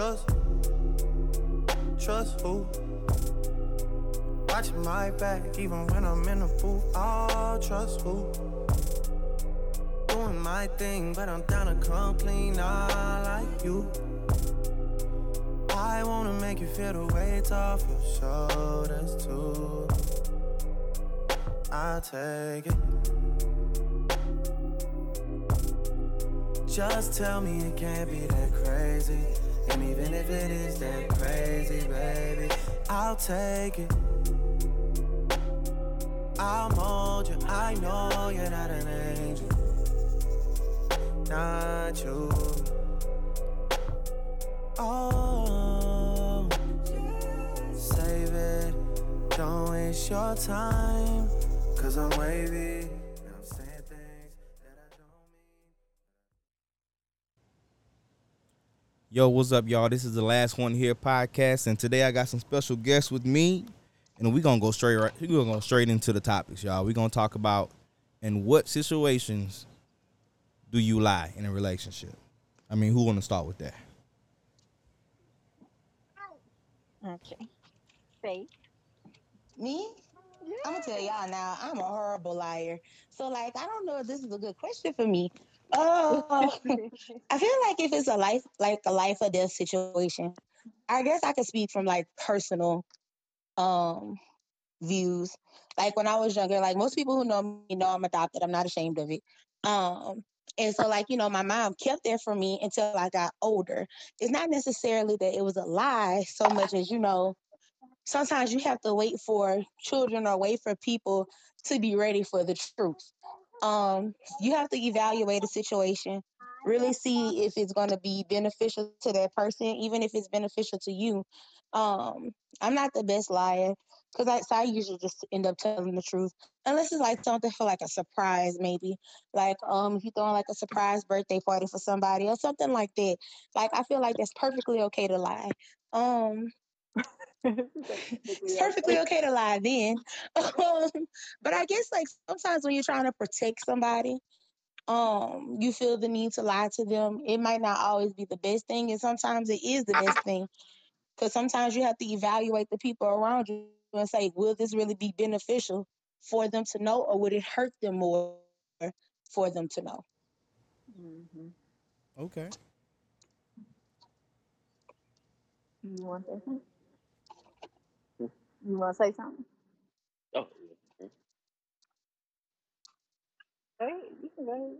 trust, trust who? Watching my back, even when I'm in the booth. I'll trust who? Doing my thing, but I'm down to come clean, not like you. I wanna make you feel the weight off your shoulders too. I'll take it. Just tell me it can't be that crazy. Even if it is that crazy, baby, I'll take it. I'll mold you. I know you're not an angel. Not you. Oh, save it. Don't waste your time. Cause I'm wavy. Yo, what's up, y'all? This is the last one here podcast, and today I got some special guests with me, and we gonna go straight right. We gonna go straight into the topics, y'all. We're gonna talk about in what situations do you lie in a relationship. I mean, who wanna start with that? Okay. Faith. Me? I'm gonna tell y'all now, I'm a horrible liar. So like I don't know if this is a good question for me. Oh I feel like if it's a life like a life or death situation, I guess I could speak from like personal um views. Like when I was younger, like most people who know me know I'm adopted. I'm not ashamed of it. Um and so like, you know, my mom kept there for me until I got older. It's not necessarily that it was a lie so much as, you know, sometimes you have to wait for children or wait for people to be ready for the truth. Um, you have to evaluate a situation, really see if it's going to be beneficial to that person, even if it's beneficial to you. Um, I'm not the best liar because I, so I usually just end up telling the truth, unless it's like something for like a surprise, maybe like um if you're throwing like a surprise birthday party for somebody or something like that. Like I feel like that's perfectly okay to lie. Um, it's perfectly okay to lie then. Um, but I guess like sometimes when you're trying to protect somebody, um, you feel the need to lie to them. It might not always be the best thing, and sometimes it is the best thing. Because sometimes you have to evaluate the people around you and say, will this really be beneficial for them to know, or would it hurt them more for them to know? hmm Okay. You want to say something? You want to say something? Oh, yeah. Go ahead. You can go ahead.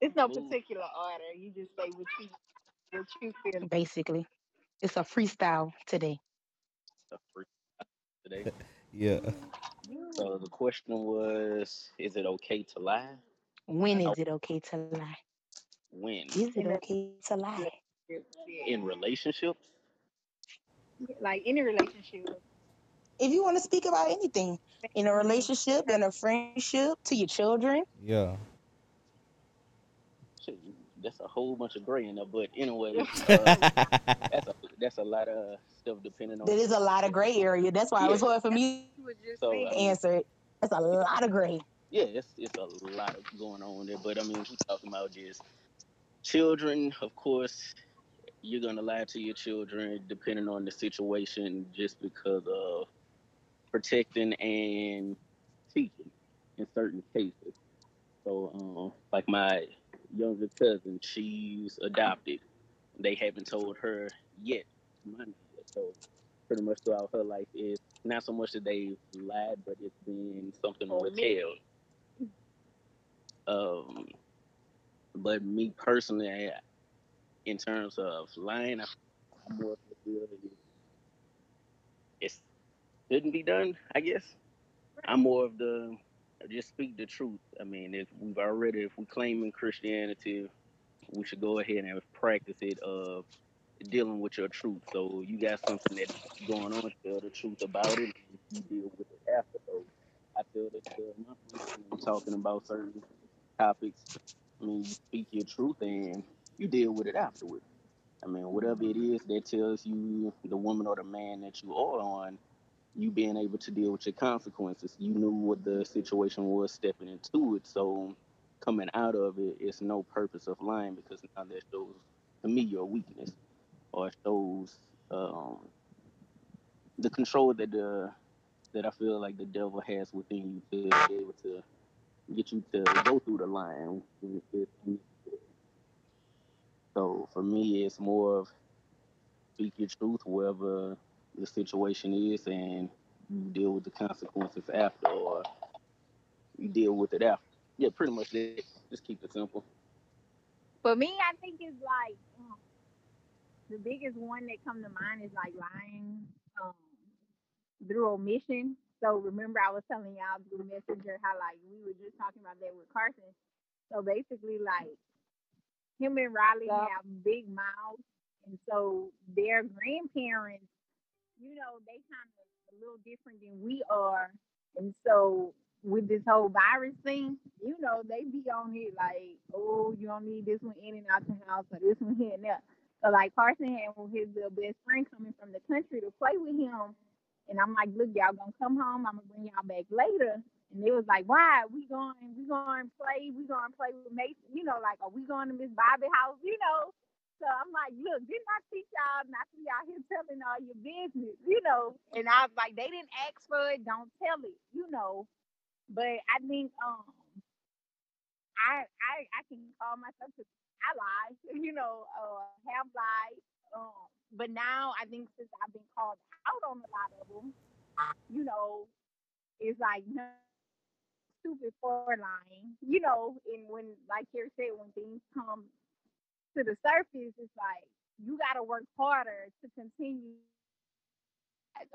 It's no Move. particular order. You just say what you what you feel. Basically, it's a freestyle today. Stuff for today. Yeah. So the question was, is it okay to lie? When is it okay to lie? When? Is it okay to lie? In relationships? like any relationship. If you want to speak about anything in a relationship, in a friendship, to your children, Yeah. That's a whole bunch of gray in there. But anyway, uh, that's a that's a lot of stuff depending on. there is a lot of gray area. That's why it was Yeah. hard for me You was just So, saying. uh, to answer it. That's a lot of gray. Yeah, it's it's a lot of going on there. But I mean, we're talking about just children. Of course, you're gonna lie to your children depending on the situation, just because of protecting and teaching in certain cases. So, um, like my younger cousin, she's adopted. They haven't told her yet. to my knowledge. So, pretty much throughout her life, it's not so much that they've lied, but it's been something Omitted. withheld. Um, but me personally, I, in terms of lying, I'm more of the feel that it it shouldn't be done. I guess I'm more of the just speak the truth. I mean, if we've already, if we claim in Christianity, we should go ahead and practice it of dealing with your truth. So you got something that's going on, tell the truth about it, you deal with it after. So I feel that uh, talking about certain topics, I mean, you speak your truth and you deal with it afterwards. I mean, whatever it is that tells you the woman or the man that you are on, you being able to deal with your consequences. You knew what the situation was stepping into it, so coming out of it, it's no purpose of lying because now that shows to me your weakness. or it shows um, the control that the that I feel like the devil has within you to be able to get you to go through the line. So for me, it's more of speak your truth wherever the situation is, and you deal with the consequences after, or you deal with it after. Yeah, pretty much that. Just keep it simple. For me, I think it's like um, the biggest one that come to mind is like lying um, through omission. So remember, I was telling y'all through Messenger how like we were just talking about that with Carson. So basically, like him and Riley Yep. have big mouths, and so their grandparents, you know, they kind of a little different than we are, and so with this whole virus thing, you know, they be on it like, oh, you don't need this one in and out the house or this one here and there. So like Carson had his little best friend coming from the country to play with him. And I'm like, look, y'all gonna come home. I'm gonna bring y'all back later. And they was like, why? We going, we going to play. We going to play with Mason. You know, like, are we going to Miss Bobby house? You know. So I'm like, look, didn't I teach y'all not to be out here telling all your business? You know. And I was like, they didn't ask for it. Don't tell it. You know. But I think um, I I I can call myself a I lie. You know, uh, have lied. Um, but now I think since I've been called out on a lot of them, you know, it's like no stupid for lying, you know, and when like you said, when things come to the surface, it's like you gotta work harder to continue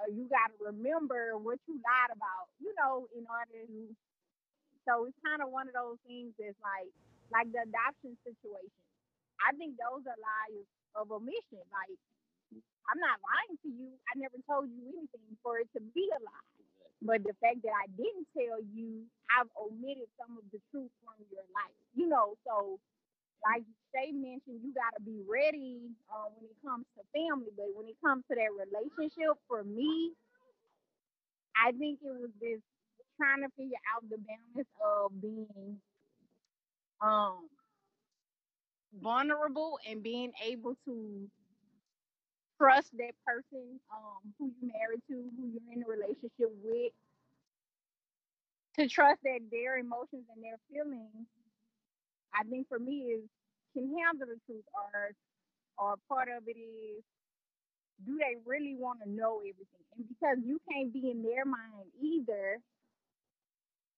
or you gotta remember what you lied about, you know, in order to so it's kind of one of those things that's like like the adoption situation. I think those are lies of omission. Like I'm not lying to you. I never told you anything for it to be a lie. But the fact that I didn't tell you, I've omitted some of the truth from your life. You know, so like they mentioned, you got to be ready uh, when it comes to family. But when it comes to that relationship, for me, I think it was this trying to figure out the balance of being um vulnerable and being able to trust that person um who you married to, who you're in a relationship with, to trust that their emotions and their feelings, I think for me is can handle the truth or or part of it is do they really want to know everything? And because you can't be in their mind either,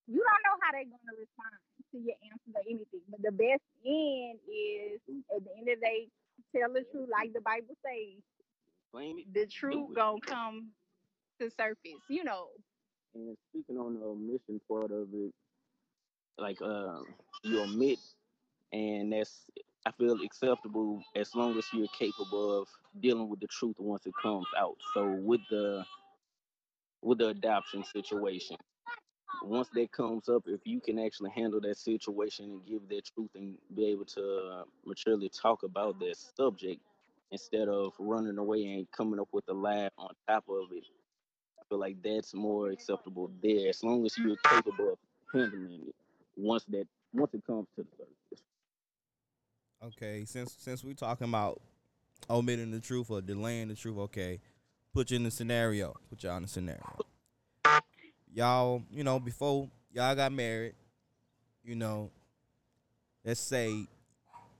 you don't know how they're gonna respond to your answer or anything. But the best end is at the end of the day, tell the truth, like the Bible says. The truth gonna come to surface, you know. And speaking on the omission part of it, like um, you omit, and that's I feel acceptable as long as you're capable of dealing with the truth once it comes out. So with the with the adoption situation, once that comes up, if you can actually handle that situation and give that truth and be able to uh, maturely talk about that subject instead of running away and coming up with a lie on top of it, I feel like that's more acceptable there as long as you're capable of handling it once that once it comes to the surface. Okay, since since we're talking about omitting the truth or delaying the truth, okay, put you in the scenario. Put y'all in the scenario. Y'all, you know, before y'all got married, you know, let's say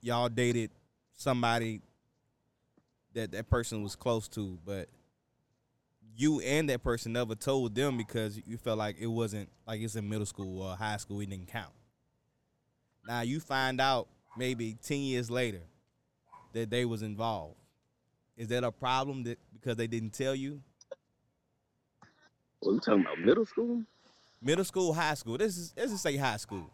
y'all dated somebody that that person was close to, but you and that person never told them because you felt like it wasn't like it's in middle school or high school, it didn't count. Now you find out maybe 10 years later that they was involved. Is that a problem that because they didn't tell you? What are you talking about? Middle school? Middle school, high school. This is let's just say high school.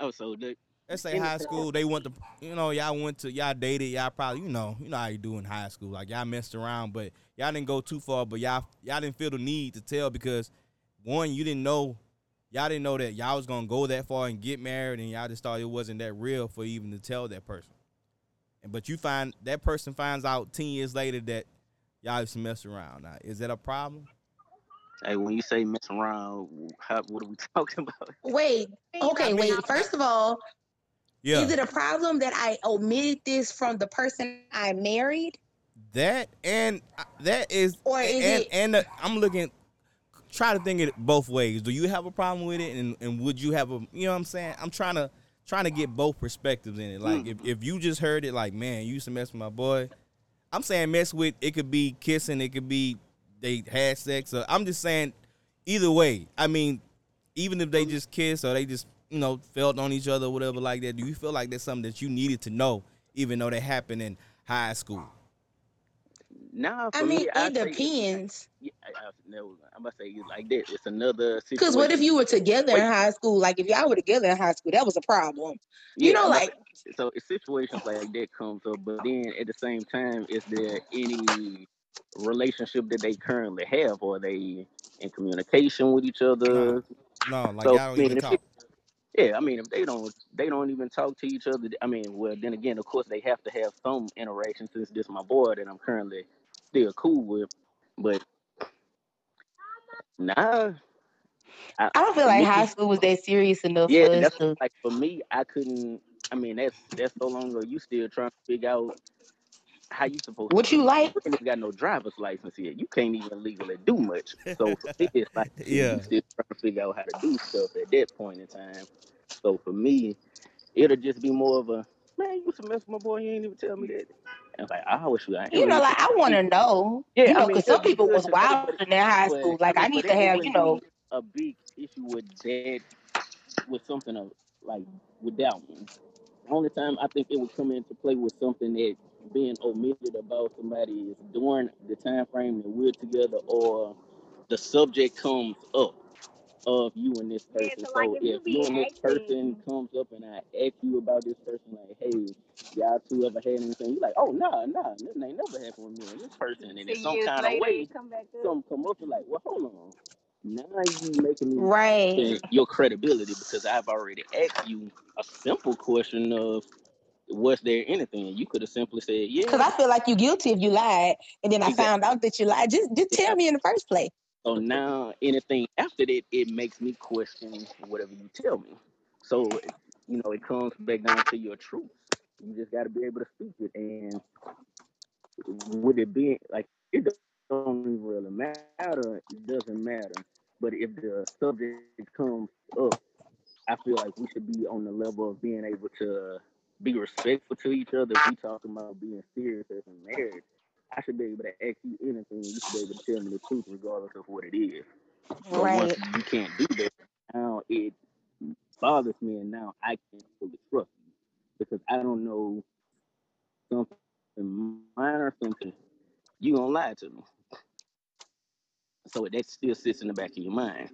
Oh, so the Let's say high school. They went to you know, y'all went to y'all dated, y'all probably, you know, you know how you do in high school. Like y'all messed around, but y'all didn't go too far, but y'all y'all didn't feel the need to tell because one, you didn't know y'all didn't know that y'all was gonna go that far and get married and y'all just thought it wasn't that real for even to tell that person. And but you find that person finds out ten years later that y'all used to mess around. Now, is that a problem? hey, when you say mess around, how, what are we talking about? Wait, okay, I mean- wait. First of all, Yeah. is it a problem that I omitted this from the person I married? that and uh, that is Or is and it- and uh, I'm looking try to think it both ways. Do you have a problem with it and and would you have a you know what I'm saying? I'm trying to trying to get both perspectives in it. Like hmm. if, if you just heard it like, man, you used to mess with my boy. I'm saying mess with it could be kissing, it could be they had sex or I'm just saying either way. I mean, even if they just kissed or they just, you know, felt on each other or whatever like that, do you feel like that's something that you needed to know even though that happened in high school? Nah, for I mean, me, I it say- depends. Yeah, I, I, no, I'm about to say it like that. It's another situation. Because what if you were together in high school? Like if y'all were together in high school, that was a problem. You Yeah, know, like to- so if situations like that comes up, but then at the same time, is there any relationship that they currently have, or are they in communication with each other? No, like So, y'all don't even if talk. it- Yeah, I mean, if they don't, they don't even talk to each other. I mean, well, then again, of course, they have to have some interaction since this my boy that I'm currently still cool with. But nah, I don't feel like me- high school was that serious enough yeah, for that's to. like for me, I couldn't. I mean, that's that's so long ago. You still trying to figure out how you supposed What to. you like? You ain't got no driver's license yet. You can't even legally do much. So for me, it's like Yeah. you still trying to figure out how to do stuff at that point in time. So for me, it'll just be more of a man. You used to mess with my boy. You ain't even tell me that. Like I wish you. I You know, like I want to know. Yeah, you know, because some it'd be people was wild in their high school. Like I, mean, need to have, you know. a big issue with that with something of like with that one. The only time I think it would come into play with something that being omitted about somebody is during the time frame that we're together or the subject comes up of you and this person. so, So, like, if you if you and this person comes up and I ask you about this person, like, hey, y'all two ever had anything? You're like, oh nah, nah, this ain't never happened with me and this person. And in some kind of way, it come back up. something come up and like, well, hold on. Now you making me Right. question your credibility because I've already asked you a simple question of was there anything? You could have simply said, yeah Because. I feel like you're guilty if you lied, and then I Exactly. found out that you lied. Just, just tell me in the first place. So now anything after that, it makes me question whatever you tell me. So you know, it comes back down to your truth. You just got to be able to speak it. And with it being like it don't really matter. It doesn't matter. But if the subject comes up, I feel like we should be on the level of being able to be respectful to each other. If we talking about being serious as a marriage, I should be able to ask you anything. You should be able to tell me the truth, regardless of what it is. But Right. once you can't do that, now it bothers me, and now I can't fully trust you because I don't know something minor, something you gonna lie to me. So that still sits in the back of your mind.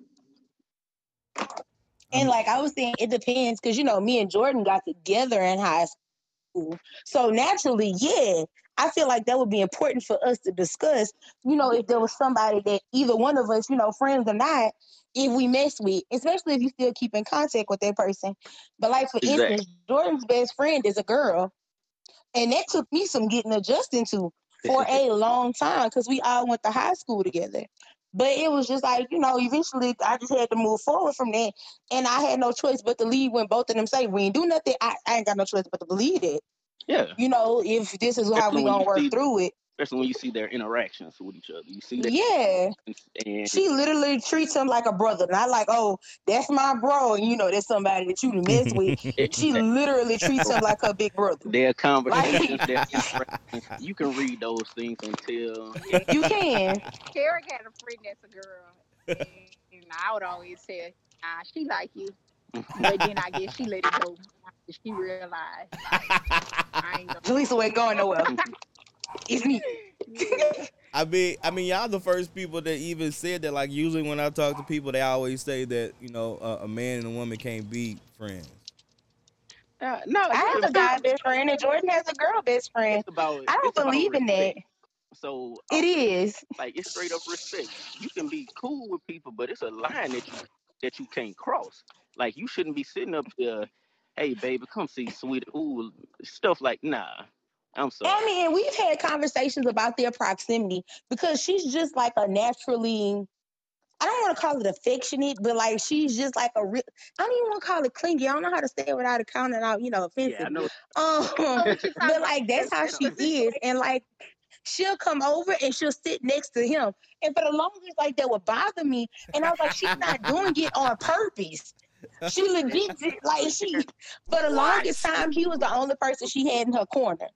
And like I was saying, it depends because you know me and Jordan got together in high school, so naturally, yeah, I feel like that would be important for us to discuss. You know, if there was somebody that either one of us, you know, friends or not, if we mess with, especially if you still keep in contact with that person. But like for Exactly. instance, Jordan's best friend is a girl, and that took me some getting adjusted to for a long time because we all went to high school together. But it was just like, you know, eventually I just had to move forward from that. And I had no choice but to leave when both of them say we ain't do nothing. I, I ain't got no choice but to believe it. Yeah, You know, if this is how we when gonna work see- through it. especially when you see their interactions with each other. You see that, Yeah. and She literally treats him like a brother. Not like, oh, that's my bro, and you know that's somebody that you done mess with. She literally treats him like her big brother. their conversations, Like- their interactions, you can read those things until You can. Kerrick had a friend that's a girl, and, and I would always say, "Nah, she like you," but then I guess she let it go. after She realized I ain't gonna. Jaleesa ain't going nowhere. It's me. I mean, I mean, y'all the first people that even said that. Like, usually when I talk to people, they always say that you know a, a man and a woman can't be friends. uh, no. I have a guy best friend, and Jordan has a girl best friend. About. I don't believe in that. So It uh, is. like it's straight up respect. You can be cool with people, but it's a line that you that you can't cross. Like you shouldn't be sitting up there, hey baby, come see sweet ooh stuff like nah. I'm sorry. I mean, we've had conversations about their proximity because she's just like a naturally. I don't want to call it affectionate, but like she's just like a real. I don't even want to call it clingy. I don't know how to say it without it counting out, you know, offensive. yeah, I offensive. know. Um, what you're talking but like that's how she is, and like she'll come over and she'll sit next to him. And for the longest, like that would bother me. And I was like, she's not doing it on purpose. She legit did- like she for the longest time he was the only person she had in her corner.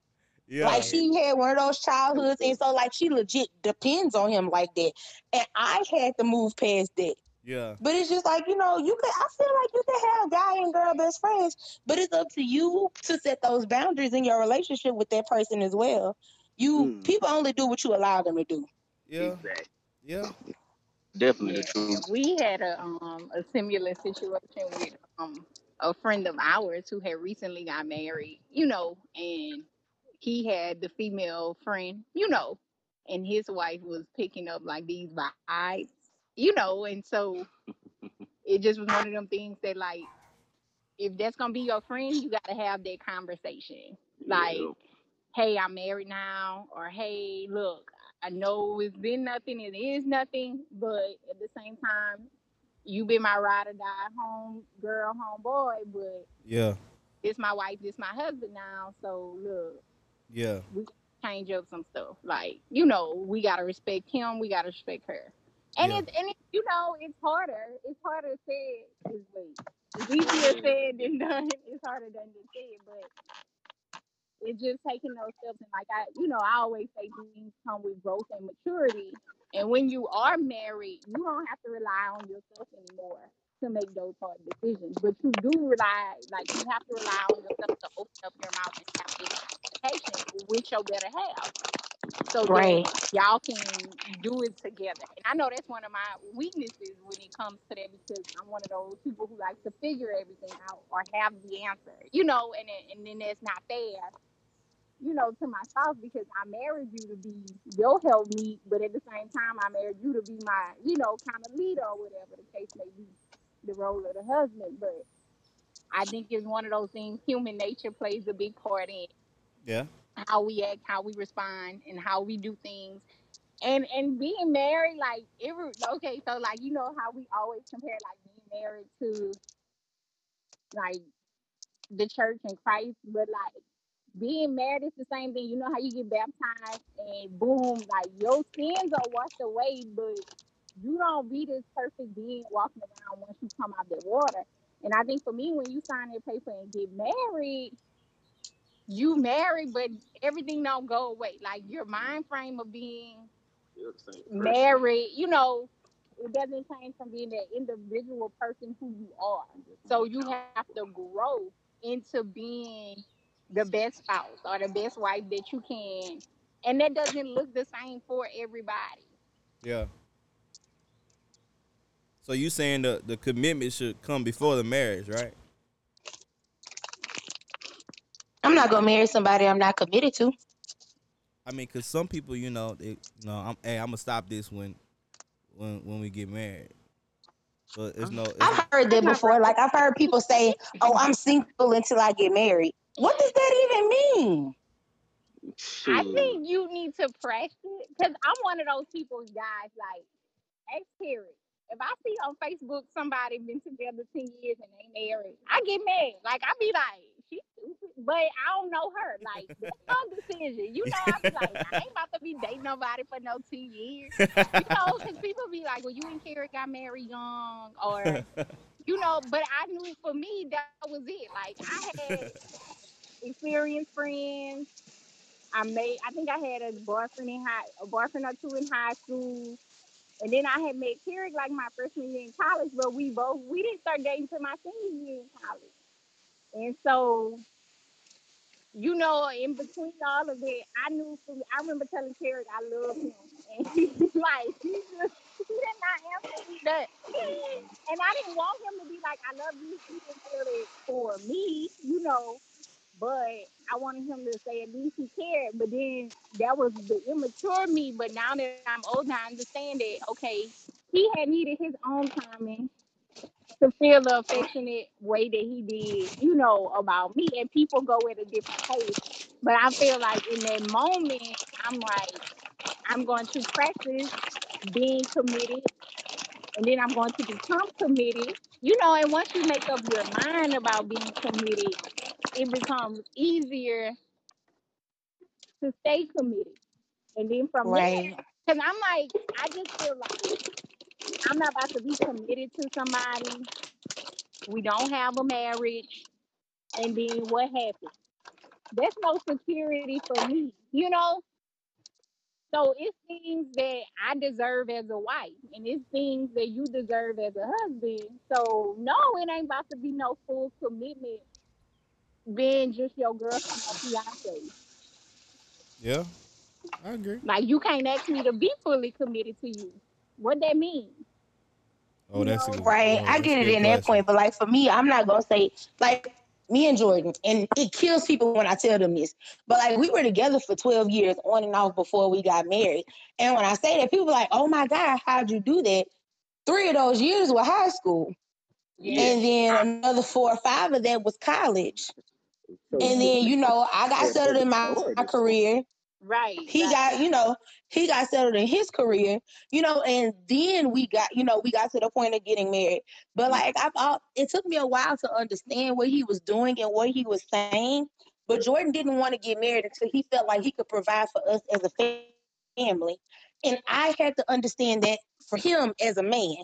Yeah. Like she had one of those childhoods, and so like she legit depends on him like that. And I had to move past that. yeah. But it's just like, you know, you could I feel like you can have guy and girl best friends, but it's up to you to set those boundaries in your relationship with that person as well. You Hmm. people only do what you allow them to do. Yeah. Exactly. Yeah. Definitely the Yeah, truth. we had a um a similar situation with um a friend of ours who had recently got married, you know, and he had the female friend, you know, and his wife was picking up like these vibes, you know, and so it just was one of them things that like if that's gonna be your friend, you gotta have that conversation. Like, Yep. hey, I'm married now, or hey, look, I know it's been nothing, it is nothing, but at the same time, you been my ride or die home girl, home boy, but Yeah. it's my wife, it's my husband now. So look, Yeah. we change up some stuff. Like, you know, we gotta respect him, we gotta respect her. And Yeah. it's and it, you know, it's harder. It's harder said wait. It's easier said than done. It's harder than said, but it's just taking those steps and like I you know, I always say things come with growth and maturity. And when you are married, you don't have to rely on yourself anymore to make those hard decisions. But you do rely like you have to rely on yourself to open up your mouth and have this conversation with your better half. So Right. that y'all can do it together. And I know that's one of my weaknesses when it comes to that because I'm one of those people who likes to figure everything out or have the answer, you know, and then- and then that's not fair, you know, to my spouse because I married you to be your help me, but at the same time I married you to be my, you know, kind of leader or whatever the case may be, the role of the husband. But I think it's one of those things human nature plays a big part in Yeah. how we act, how we respond, and how we do things. And and being married, like every okay, so like you know how we always compare like being married to like the church and Christ, but like being married is the same thing. You know how you get baptized and boom, like your sins are washed away, but you don't be this perfect being walking around once you come out of the water. And I think for me, when you sign that paper and get married, you married, but everything don't go away. Like your mind frame of being You're the same person. married, you know, it doesn't change from being that individual person who you are. So you have to grow into being the best spouse or the best wife that you can. And that doesn't look the same for everybody. Yeah. So you saying the the commitment should come before the marriage, right? I'm not gonna marry somebody I'm not committed to. I mean, cause some people, you know, they, you know, I'm, hey, I'm gonna stop this when, when, when we get married. But it's no, it's, I've heard that before. Like I've heard people say, "Oh, I'm single until I get married." What does that even mean? I Shoot. think you need to practice because I'm one of those people, guys. Like, ex Terry. If I see on Facebook somebody been together ten years and they married, I get mad. Like I be like, she stupid, but I don't know her. Like that's her decision. You know, I be like, I ain't about to be dating nobody for no ten years. You know, because people be like, well, you and Kerrick got married young, or you know. But I knew for me that was it. Like I had experienced friends. I made. I think I had a boyfriend in high, a boyfriend or two in high school, and then I had met Terry like my freshman year in college. But we both we didn't start dating till my senior year in college, and so you know, in between all of that, I knew. For, I remember telling Terry I love him, and he like he just he did not answer me that. And I didn't want him to be like, I love you. He didn't feel it for me, you know but I wanted him to say at least he cared. But then that was the immature me. But now that I'm older, I understand that okay, he had needed his own timing to feel the affectionate way that he did, you know, about me. And people go at a different pace. But I feel like in that moment, I'm like, I'm going to practice being committed, and then I'm going to become committed. You know, and once you make up your mind about being committed, it becomes easier to stay committed. And then from Right. there, because I'm like, I just feel like I'm not about to be committed to somebody. We don't have a marriage. And then what happens? That's no security for me, you know? So it's things that I deserve as a wife, and it's things that you deserve as a husband. So no, it ain't about to be no full commitment being just your girlfriend or fiance. Yeah, I agree. Like you can't ask me to be fully committed to you. What that mean? Oh, You that's a know? good, Right. oh, I get it in that point, but like for me, I'm not gonna say like me and Jordan, and it kills people when I tell them this. But like we were together for 12 years on and off before we got married. And when I say that, people are like, oh my God, how'd you do that? Three of those years were high school. Yeah. And then another four or five of that was college. So And then, you know, I got settled in my, my career. Right. He right. got, you know, he got settled in his career, you know, and then we got, you know, we got to the point of getting married. But like I've all, it took me a while to understand what he was doing and what he was saying. But Jordan didn't want to get married until he felt like he could provide for us as a family. And I had to understand that for him as a man.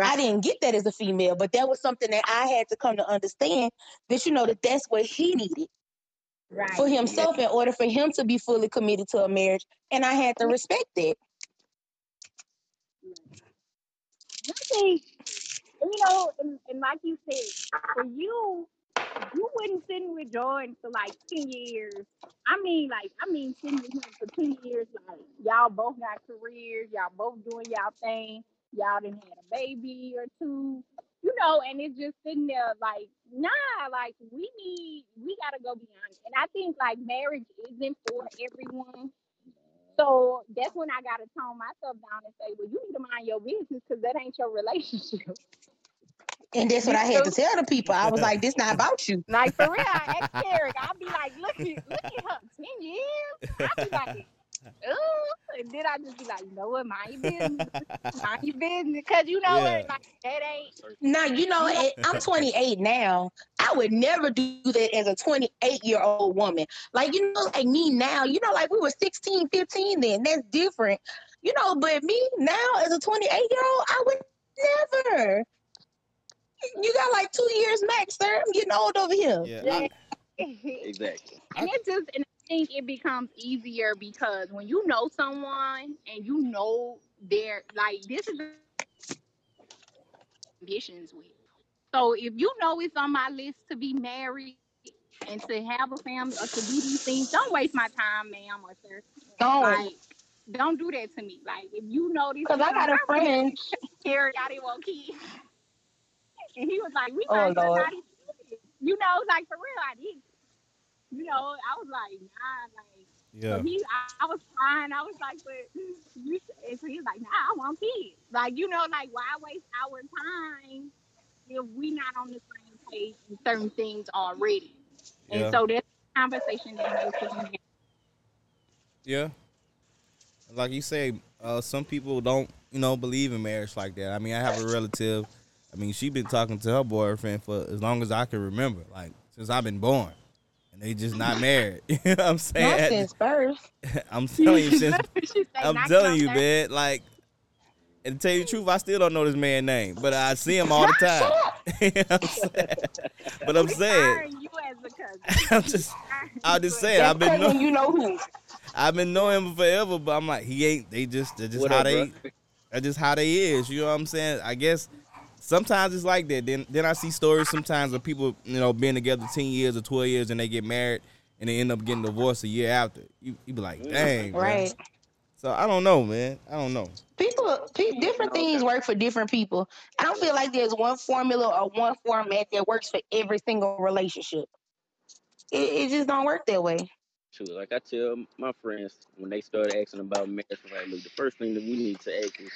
I didn't get that as a female, but that was something that I had to come to understand that, you know, that that's what he needed Right. for himself in order for him to be fully committed to a marriage. And I had to mm-hmm. respect that. I think, you know, and, and like you said, for you, you wouldn't sit with Jordan for like 10 years. I mean, like, I mean, sitting with him for 10 years, like, y'all both got careers, y'all both doing y'all thing, y'all didn't had a baby or two, you know, and it's just sitting there like, nah, like, we need, we gotta go beyond. And I think, like, marriage isn't for everyone. So that's when I gotta tone myself down and say, well, you need to mind your business because that ain't your relationship. And that's what I had to tell the people. I was like, this not about you. Like for real, I ex Kerrick, I'll be like, look at look at her, ten years. I'll be like, oh, and then I just be like, you know what, mind your business, mind your business, cause you know Yeah. what, like that ain't. Now, you know, eh, I'm 28 now. I would never do that as a 28 year old woman. Like, you know, like me now, you know, like we were 16, 15 then. That's different. You know, but me now as a 28 year old, I would never. You got like two years max, sir. I'm getting old over here. Yeah, I, Exactly. and it just and I think it becomes easier because when you know someone and you know they're like this is the conditions with. So if you know it's on my list to be married and to have a family or to do these things, don't waste my time, ma'am or sir. Don't. Like, don't do that to me. Like, if you know this, Because I got a friend. Terry, I didn't want kids. And he was like, we Oh, might as well Lord. not even do. You know, like, for real, I did. You know, I was like, nah, like, yeah, so he, I, I was crying. I was like, but you, and so he was like, nah, I want kids. Like, you know, like, why waste our time if we not on the same page in certain things already? Yeah. And so that's conversation that needs to be had. yeah. Like you say, uh, some people don't, you know, believe in marriage like that. I mean, I have a relative. I mean, she been talking to her boyfriend for as long as I can remember, like since I've been born, and they just not married. you know what I'm Not saying? since birth. I'm telling you, since I'm telling you, off man. Like, and to tell you the truth, I still don't know this man's name, but I see him all the time. You know what I'm saying? But I'm We saying, you as a cousin. I'm just, I'm just saying, I've been, crazy know, when you know who. I've been knowing him forever, but I'm like, he ain't. They just, that's just What how up, they, bro? that's just how they is. You know what I'm saying? I guess sometimes it's like that. Then, then I see stories sometimes of people, you know, being together ten years or twelve years, and they get married, and they end up getting divorced a year after. You, you be like, dang, bro. Right. So I don't know, man. I don't know. People, pe- different things work for different people. I don't feel like there's one formula or one format that works for every single relationship. It, it just don't work that way. True. Like I tell my friends when they start asking about marriage, like, look, the first thing that we need to ask is,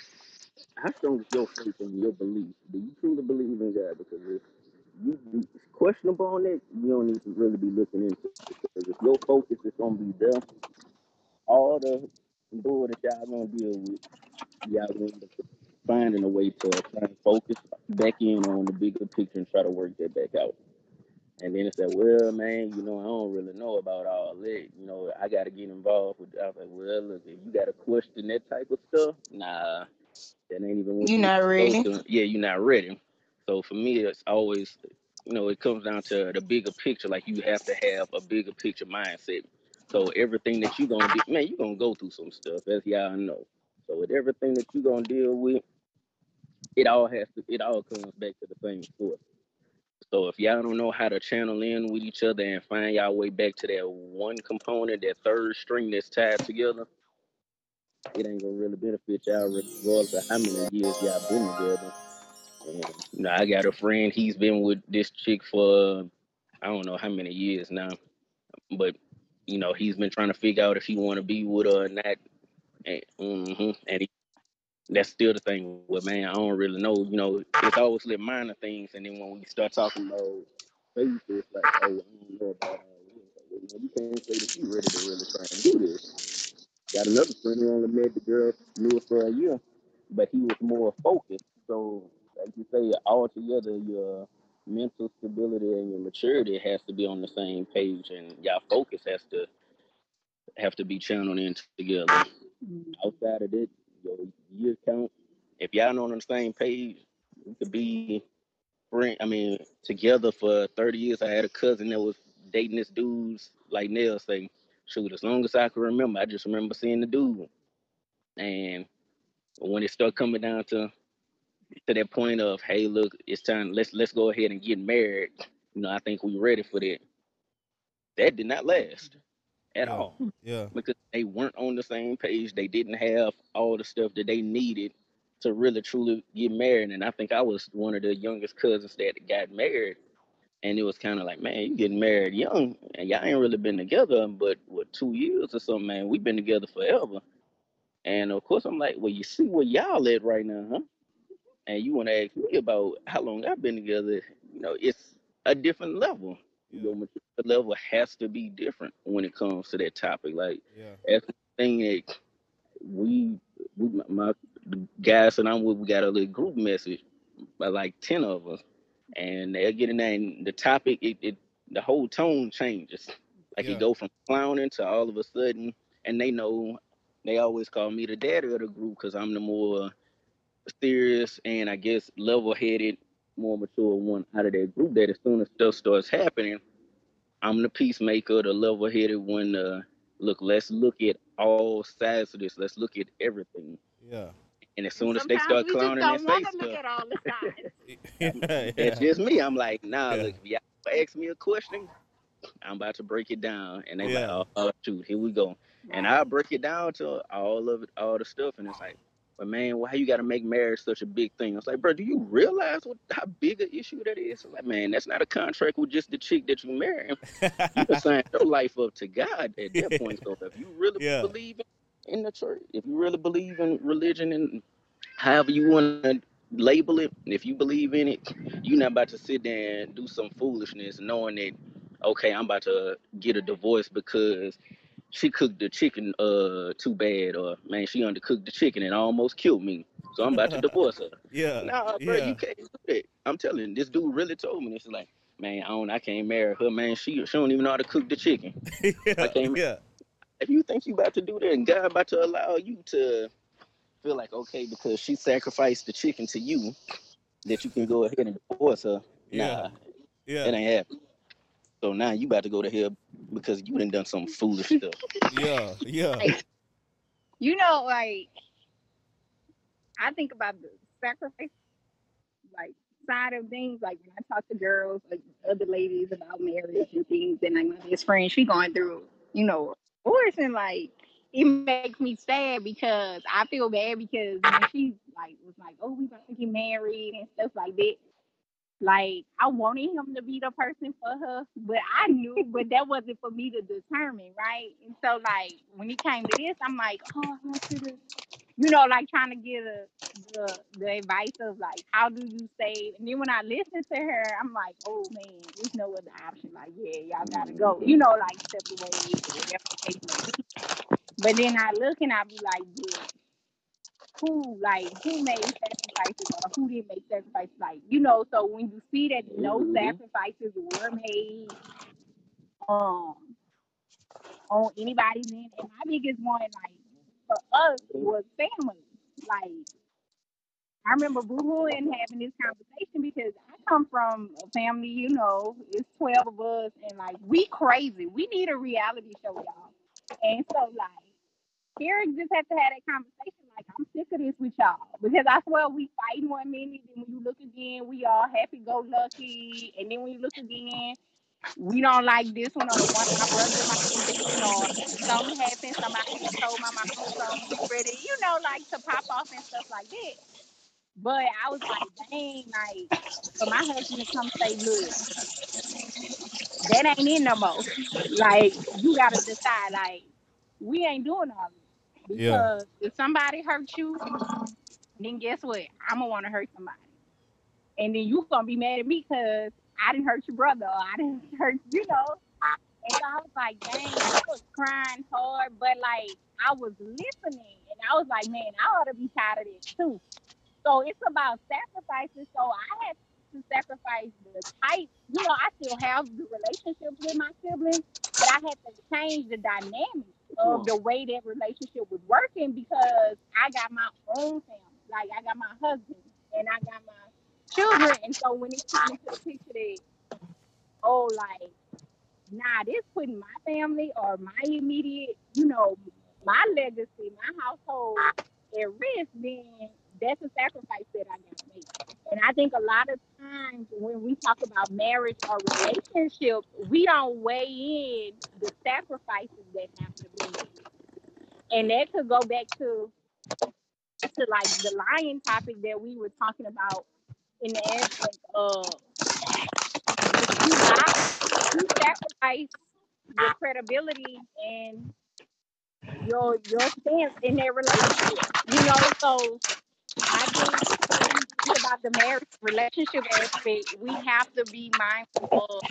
how strong is your faith and your belief? Do you truly believe in God? Because if you be questionable on it, you don't need to really be looking into it. Because if your focus is gonna be there, all the bull that y'all gonna deal with, y'all gonna up finding a way to try and focus back in on the bigger picture and try to work that back out. And then it said, well, man, you know, I don't really know about all that. You know, I got to get involved with. I was like, well, look, if you got to question that type of stuff, nah, that ain't even what You you not ready? to. Yeah, you're not ready. So for me, it's always, you know, it comes down to the bigger picture. Like you have to have a bigger picture mindset. So everything that you're gonna do, man, you're gonna go through some stuff, as y'all know. So with everything that you're gonna deal with, it all has to, it all comes back to the same source. So if y'all don't know how to channel in with each other and find y'all way back to that one component, that third string that's tied together, it ain't gonna really benefit y'all regardless of how many years y'all been together. You know, I got a friend, he's been with this chick for I don't know how many years now, but you know, he's been trying to figure out if he wanna be with her or not. And, mhm, and he, that's still the thing with man, I don't really know. You know, it's always little minor things and then when we start talking about faith, like, oh, I don't know about you can't say that you ready to really try and do this. Got another friend who only met the girl, knew her for a year, but he was more focused. So, like you say, all together, your mental stability and your maturity has to be on the same page, and your focus has to have to be channeled in together. Mm. Outside of that, your year count, if y'all not on the same page, you could be friend. I mean, together for 30 years. I had a cousin that was dating this dude's like Nell say, shoot, as long as I can remember, I just remember seeing the dude. And when it started coming down to to that point of, hey, look, it's time. Let's let's go ahead and get married. You know, I think we ready for that. That did not last at Yeah. all Yeah. because they weren't on the same page. They didn't have all the stuff that they needed to really truly get married. And I think I was one of the youngest cousins that got married. And it was kind of like, man, you getting married young, and y'all ain't really been together, but what two years or something, man. We've been together forever. And of course, I'm like, well, you see where y'all at right now, huh? And you want to ask me about how long I've been together? You know, it's a different level. Yeah. Your maturity level has to be different when it comes to that topic. Like Yeah. that's the thing that we, we my, my the guys and I'm with, we got a little group message by like ten of us, and they're getting that. And the topic, it, it the whole tone changes. Like Yeah. it go from clowning to all of a sudden, and they know they always call me the daddy of the group because I'm the more serious and I guess level-headed, more mature one out of that group. That as soon as stuff starts happening, I'm the peacemaker, the level-headed one. Uh, look, let's look at all sides of this. Let's look at everything. Yeah. And as soon as they Sometimes start we just clowning don't and say to look stuff, at all the sides. yeah. it's just me. I'm like, nah, Yeah. look, if y'all ask me a question, I'm about to break it down. And they Yeah. like, oh, oh, shoot, here we go. And I break it down to all of it, all the stuff, and it's like, but man, why you got to make marriage such a big thing? I was like, bro, do you realize what how big an issue that is? I'm like, man, that's not a contract with just the chick that you marry. You can sign your life up to God at that point. So if you really Yeah. believe in the church, if you really believe in religion and however you want to label it, if you believe in it, you're not about to sit there and do some foolishness knowing that, okay, I'm about to get a divorce because she cooked the chicken uh too bad or man she undercooked the chicken and almost killed me so i'm about to divorce her yeah. nah bro yeah. you can't do that i'm telling you this dude really told me this is like man i don't i can't marry her man she she don't even know how to cook the chicken yeah. can't- yeah. If you think you about to do that and god about to allow you to feel like okay because she sacrificed the chicken to you that you can go ahead and divorce her Yeah. nah it ain't happening so now you about to go to hell because you done done some foolish stuff Yeah. Yeah. you know, like I think about the sacrifice, like side of things. Like when I talk to girls, like other ladies about marriage and things, and like my best friend, she going through, you know, divorce, and like it makes me sad because I feel bad because when she like was like, oh, we about to get married and stuff like that. Like I wanted him to be the person for her, but I knew, but that wasn't for me to determine, right? And so, like when it came to this, I'm like, oh, I you to, you know, like trying to get a the the advice of like how do you save? And then when I listen to her, I'm like, oh man, there's no other option. Like, yeah, y'all gotta go, you know, like step away whatever the case may be. But then I look and I be like, but who like who made sacrifices or who didn't make sacrifices. Like you know, so when you see that no Mhm. sacrifices were made, um, on anybody's end, and my biggest one like for us was family. Like I remember Boo and having this conversation because I come from a family, you know, it's 12 of us, and like we crazy. We need a reality show, y'all. And so, like, here just have to have that conversation. Like, I'm sick of this with y'all because I swear we fighting one minute, then when you look again, we all happy go lucky, and then when you look again, we don't like this one or the one my brother might have done or something happened, somebody told my mama something, ready, you know, like to pop off and stuff like that. But I was like, dang, like for my husband to come say, look, that ain't in no more. Like you gotta decide, like we ain't doing all this Yeah. because if somebody hurt you, then guess what? I'm gonna want to hurt somebody, and then you gonna be mad at me because I didn't hurt your brother or I didn't hurt, you know. And so I was like, dang, I was crying hard, but like I was listening, and I was like, man, I ought to be tired of this too. So it's about sacrifices. So I had to sacrifice the type. You know, I still have the relationships with my siblings, but I had to change the dynamic of the way that relationship was working because I got my own family. Like I got my husband and I got my children. And so when it came to the picture oh, like, nah, this putting my family or my immediate, you know, my legacy, my household at risk, then that's a sacrifice that I gotta make. And I think a lot of times when we talk about marriage or relationships, we don't weigh in the sacrifices that have to be made. And that could go back to to like the lying topic that we were talking about in the aspect of um, you lie, you sacrifice your credibility and your your stance in that relationship. You know, so I think about the marriage relationship aspect, we have to be mindful of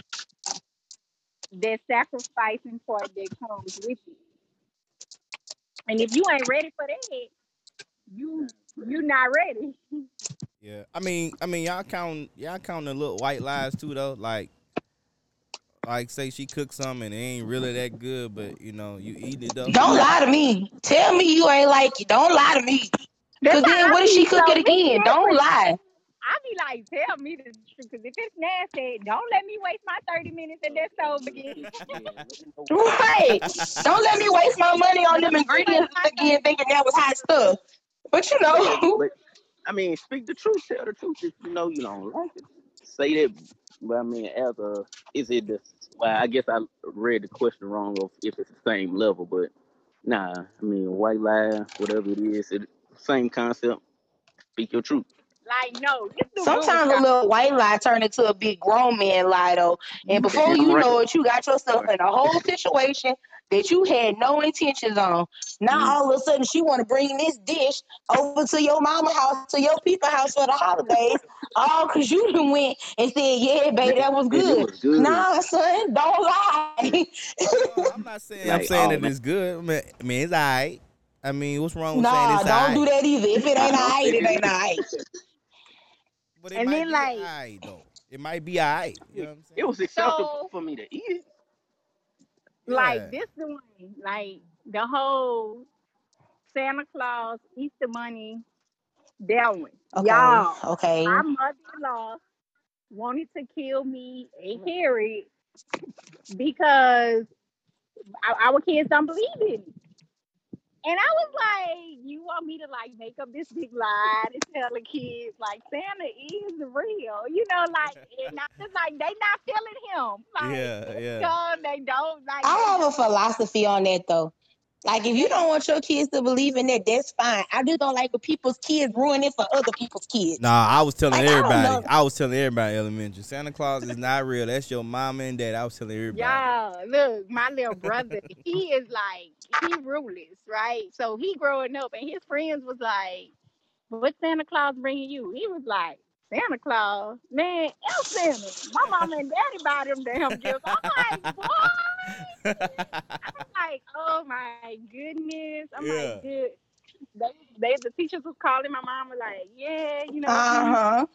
that sacrificing part that comes with it. And if you ain't ready for that, you you not ready. Yeah, I mean, I mean, y'all count, y'all counting the little white lies too, though. Like, like say she cooked something and it ain't really that good, but you know, you eat it though. Don't lie to me. Tell me you ain't like it. Don't lie to me. Cause then what if she cook so it again? Don't lie. I be like, tell me the truth, because if it's nasty, don't let me waste my 30 minutes at that stove again. Right. Don't let me waste my money on them ingredients again thinking that was hot stuff. But you know, but I mean, speak the truth. Tell the truth. If you know you don't like it, say that. But I mean, as a, is it the? Well, I guess I read the question wrong of if it's the same level, but nah. I mean, white lie, whatever it is, it same concept. Speak your truth. Like, no, this the good with sometimes a little white lie turn into a big grown man lie though. And before you right. know it, you got yourself in a whole situation that you had no intentions on. Now Mm. all of a sudden she want to bring this dish over to your mama house, to your people house for the holidays, all because you done went and said, "Yeah, baby, that was good." was good. Nah, son, don't lie. No, I'm not saying I'm saying oh, that it's good. I mean, I mean, it's alright. I mean, what's wrong with saying nah, it's don't alright? do that either. If it ain't No, alright, it it ain't is. alright. But it And might then, be like- alright though. It might be alright. You know what I'm saying? It was acceptable So- for me to eat it. Yeah. Like, this the one. Like, the whole Santa Claus, Easter money, that one. Okay, Y'all, okay. my mother-in-law wanted to kill me and Harry because our, our kids don't believe in it. And I was like, you want me to like make up this big lie to tell the kids like Santa is real, you know, like and I'm just like they not feeling him. Like Yeah, yeah. no, they don't like I they have a philosophy on that though. Like if you don't want your kids to believe in that, that's fine. I just don't like when people's kids ruin it for other people's kids. Nah, I was telling Like, everybody. know. I, was telling everybody elementary. Santa Claus is not real. That's your mom and dad. I was telling everybody. Y'all, look, my little brother, he is like he ruthless, right? So he growing up, and his friends was like, "What Santa Claus bringing you?" He was like, "Santa Claus, man, El Santa. My mom and daddy buy them damn gifts." I'm like, "What?" I'm like, "Oh my goodness!" I'm Yeah. like, "Good." they, they the teachers was calling my mama like, yeah, you know. Uh-huh.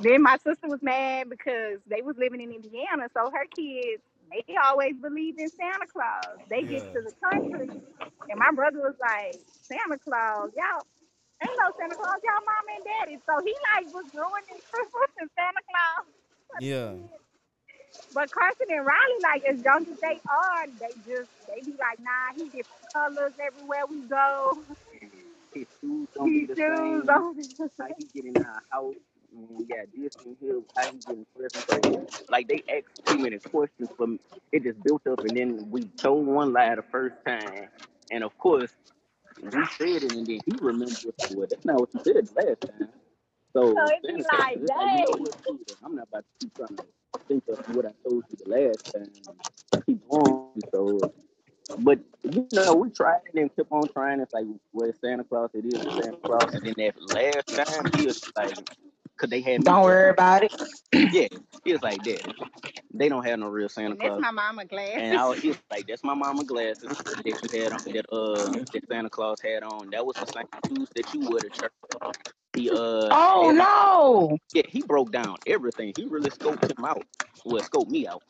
Then my sister was mad because they was living in Indiana, so her kids they always believed in Santa Claus. They Yeah. get to the country, and my brother was like, Santa Claus, y'all ain't no Santa Claus, y'all mama and daddy. So he like was ruining Christmas and Santa Claus. Yeah. But Carson and Riley, like as young as they are, they just they be like, nah, he different colors everywhere we go. His shoes don't be He the shoes same. on. How he get in our house when we got this in here? How he getting presents? Like, like they asked too many questions for me. It just built up, and then we told one lie the first time, and of course we said it, and then he remembered. Like, well, that's not what you said last time. So, So it be Claus like, is like, you know dang. what, screw that. I'm not about to keep trying to think of what I told you the last time. and Keep going. So, but you know, we tried it and kept on trying. It's like, well, Santa Claus, it is Santa Claus. And then that last time, he was like, because they had. Don't worry about it. Yeah, he was like that. They don't have no real Santa And that's Claus. my mama glasses. And I was, he was like, "That's my mama glasses that you had on, that uh that Santa Claus had on. That was the same shoes that you wore to church." He uh Oh no. yeah, he broke down everything. He really scoped him out. Well, scoped me out.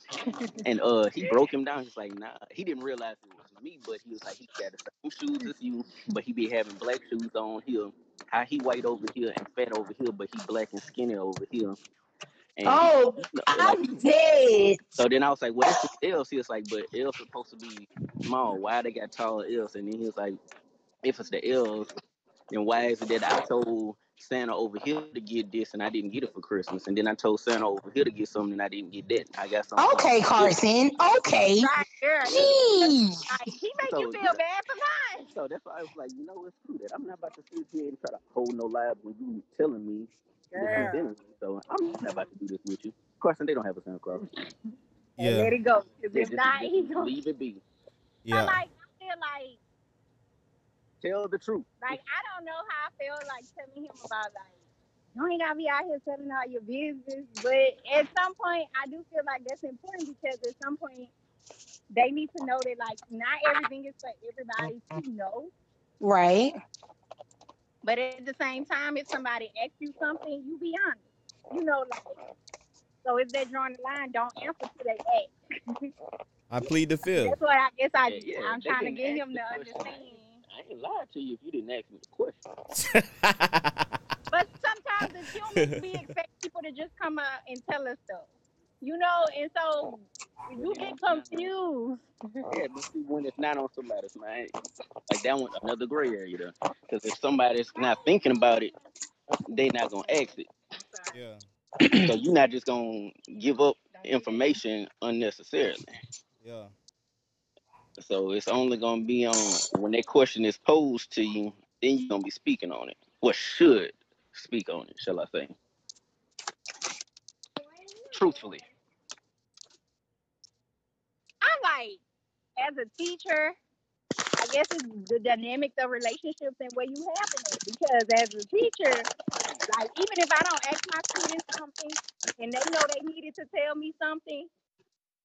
And uh he broke him down. He's like, nah, he didn't realize it was me, but he was like, he got the same shoes as you, but he be having black shoes on here. How he white over here and fat over here, but he black and skinny over here. And Oh, I'm dead. so then I was like, well, that's just L's. He was like, but L's supposed to be small. Why they got tall L's? And then he was like, if it's the L's, then why is it that I told Santa over here to get this and I didn't get it for Christmas? And then I told Santa over here to get something and I didn't get that. I got something. Okay, Carson. Okay. Right, girl. Jeez. Like, he make So, you feel yeah. bad for lying. So that's why I was like, you know, it's true that I'm not about to sit here and try to hold no lies when you telling me this Girl. So I'm not about to do this with you. Of course, they don't have a Santa Claus. Yeah. let it go. 'Cause Yeah, if just, not, he just gonna. leave it be. But Yeah. like, I feel like, Tell the truth. like I don't know how I feel like telling him about like. You ain't gotta be out here telling all your business, but at some point, I do feel like that's important because at some point, they need to know that like not everything is for everybody to know. Right. But at the same time, if somebody asks you something, you be honest. You know, like, so if they're drawing the line, don't answer to they ask. I plead the fifth. That's what I guess I, Yeah, yeah, I'm they trying to get ask him the to question. understand. I ain't lied to you if you didn't ask me the question. But sometimes as humans, we expect people to just come out and tell us stuff. You know, and so you get confused. Yeah, but see, when it's not on somebody's mind, like that one, another gray area there. Because if somebody's not thinking about it, they not gonna ask it. yeah. So you're not just gonna give up information unnecessarily. Yeah. So it's only gonna be on when that question is posed to you, then you're gonna be speaking on it. Or should speak on it, shall I say? Truthfully. I like, as a teacher, I guess it's the dynamics of relationships and where you having it. Because as a teacher, like even if I don't ask my students something and they know they needed to tell me something,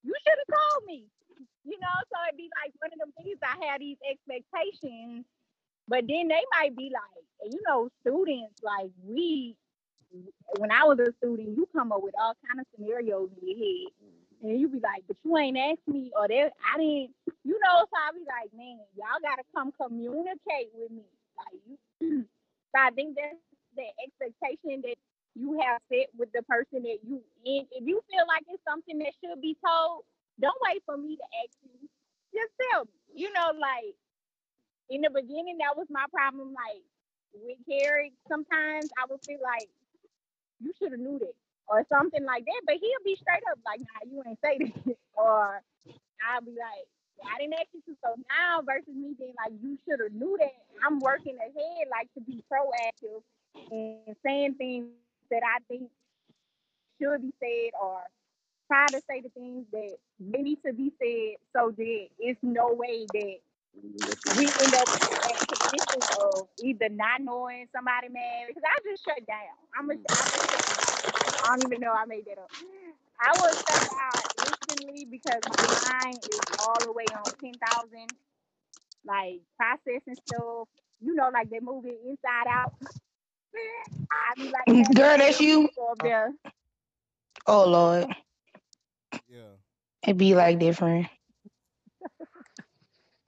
you should have told me. You know, so it'd be like one of them things I had these expectations, but then they might be like, you know, students like we when I was a student, you come up with all kind of scenarios in your head. And you be like, but you ain't asked me, or they, I didn't, you know. So I be like, man, y'all gotta come communicate with me. Like, you, so I think that's the expectation that you have set with the person that you in. If you feel like it's something that should be told, don't wait for me to ask you. Just tell me. You know, like in the beginning, that was my problem. Like with Carrie, sometimes I would feel like you should have knew that or something like that. But he'll be straight up like, nah, you ain't say that. or I'll be like, I didn't ask you to. So now versus me being like, you should have knew that. I'm working ahead, like to be proactive and saying things that I think should be said or try to say the things that they need to be said so that it's no way that we end up in that position of either not knowing somebody mad because I just shut down. I'm a, I, just, I don't even know I made that up. I was shut down instantly because my mind is all the way on ten thousand, like processing stuff, you know, like they movie Inside Out. I be like, Girl, that's you. up there. Oh Lord, Yeah. it be like different.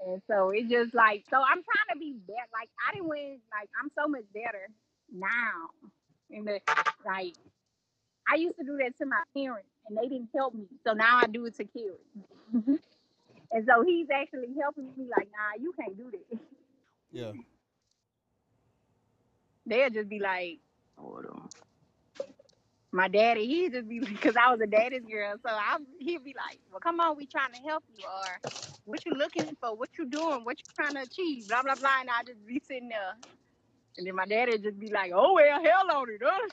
And so it's just like so I'm trying to be better. Like I didn't win like I'm so much better now. And the like I used to do that to my parents and they didn't help me. So now I do it to Kerry. and so he's actually helping me like, nah, you can't do that. Yeah. They'll just be like, Hold on. My daddy, he'd just be because I was a daddy's girl. So I he'd be like, Well, come on, we trying to help you or what you looking for, what you doing, what you trying to achieve, blah blah blah. And I just be sitting there. And then my daddy just be like, Oh well, hell on it. huh?"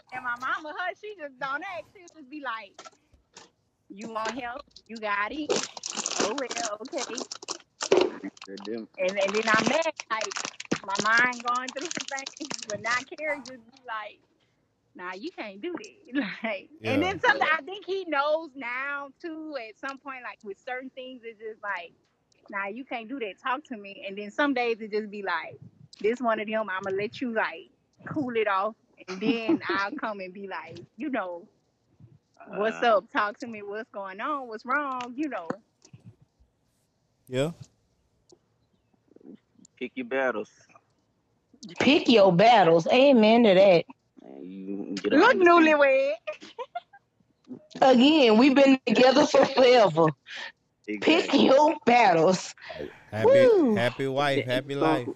and my mama, her, she just don't ask. She just be like, You want help? You got it. Oh well, okay. And, and then I'm mad, like my mind going through the thing, but not Carrie just be like, nah, you can't do that. Like, and then something I think he knows now too. At some point, like with certain things, it's just like, nah, you can't do that. Talk to me. And then some days it just be like, this one of them, I'ma let you like cool it off, and then I'll come and be like, you know, what's Uh, up? Talk to me. What's going on? What's wrong? You know. yeah. Pick your battles. Pick your battles. Amen to that. And you Look, out newlywed. Again, we've been together for forever. Pick your battles. Happy Woo. happy wife, happy life.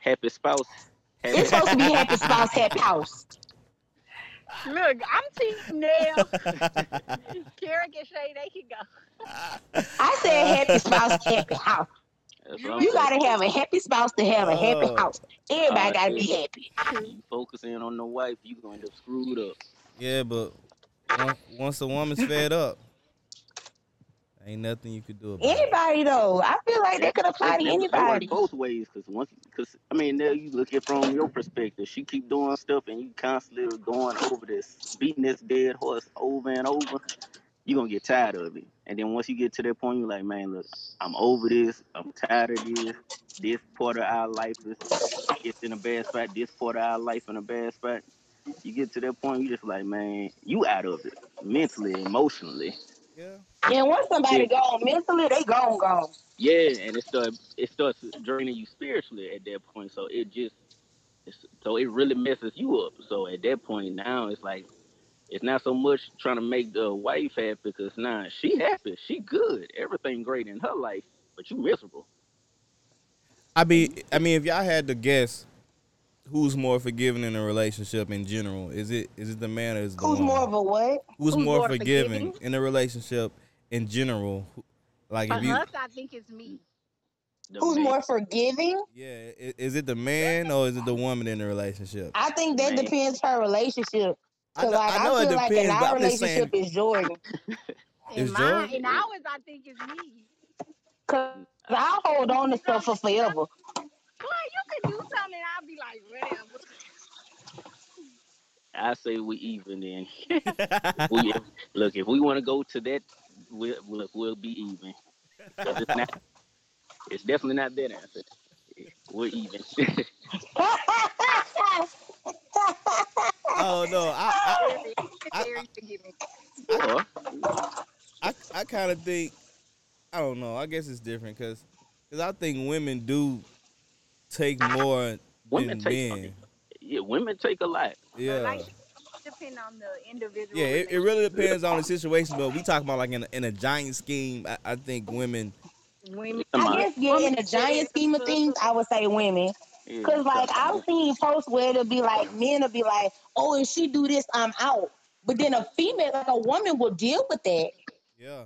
Happy spouse. Happy It's supposed to be happy spouse, happy house. Look, I'm team now. Karen can say they can go. I said happy spouse, happy house. That's You gotta have a happy spouse to have a happy Oh. house. Everybody Alright, gotta be happy. You focus in on the wife, you gonna end up screwed up. yeah, but once, once a woman's fed up, ain't nothing you could do about it. Anybody though, I feel like that could apply to That- that anybody. both ways, cause once, cause I mean, now you look at from your perspective. She keep doing stuff, and you constantly going over this, beating this dead horse over and over. You gonna get tired of it, and then once you get to that point, you're like, man, look, I'm over this. I'm tired of this. This part of our life is it's in a bad spot. This part of our life in a bad spot. You get to that point, you just like, man, you out of it mentally, emotionally. Yeah. And once somebody gone mentally, they gone gone. Yeah, and it starts it starts draining you spiritually at that point. So it just it's, so it really messes you up. So at that point now it's like it's not so much trying to make the wife happy because now she happy, she good, everything great in her life, but you miserable. I mean, I mean, if y'all had to guess, who's more forgiving in a relationship in general? Is it is it the man or is the Who's woman? more of a what? who's, Who's more, more forgiving, forgiving? in a relationship in general? Who- Like For if you, us, I think it's me. The Who's man- more forgiving? yeah, i- is it the man or is it the woman in the relationship? I think that Man. depends her relationship. I Cause know, like I I, it feel like in depends, but our I'm just saying. relationship is Jordan. In Is mine, Jordan- in ours, I think is me. Cause I hold on to stuff for forever. Boy, you can do something, and I'll be like, whatever. I say we even then. we, look, if we want to go to that, we'll, we'll we'll be even. 'Cause it's not. It's definitely not that answer. We're even. oh no, I Very, I- very forgiving. or I, I, I kind of think I don't know. I guess it's different because because I think women do take more Women than take- men. yeah, women take a lot. Yeah. Like, depend on the individual. Yeah, it, it really depends on the situation, but we talk about like in a, in a giant scheme. I, I think women. Women, I guess yeah, in a giant scheme of things, I would say women. Yeah, Cause like. I've seen posts where it'll be like men will be like, oh, if she do this, I'm out. But then a female, like a woman, will deal with that, Yeah.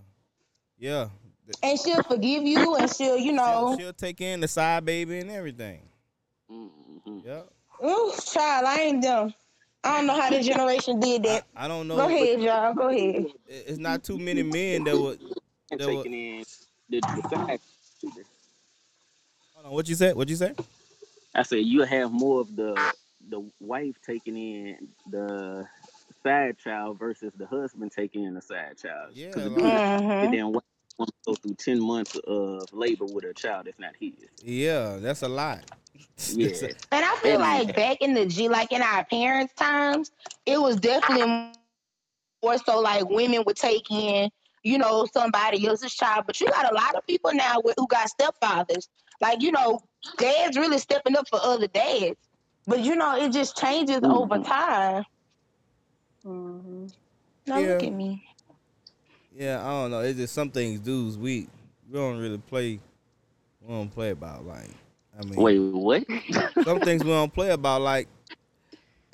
Yeah. and she'll forgive you, and she'll, you know, She'll, she'll take in the side baby and everything. Mhm. Yeah. ooh, child, I ain't them. I don't know how the generation did that. I don't know. Go ahead, y'all. Go ahead. It's not too many men that would. And There wa- in the, the side. Hold on. What you said? What you say? I said you have more of the the wife taking in the side child versus the husband taking in the side child. Yeah, 'Cause like- again, Mhm. and then woman go through ten months of labor with her child if not his. Yeah, that's a lot. Yeah. A- And I feel And- like back in the G, like in our parents' times, it was definitely more so like women would take in, you know, somebody else's child. But you got a lot of people now with, who got stepfathers. Like, you know, dads really stepping up for other dads. But you know, it just changes over Mhm. time. Mm-hmm. Now look Yeah. at me. yeah, I don't know. It's just some things, dudes. We we don't really play. We don't play about like. I mean, Wait, what? some things we don't play about like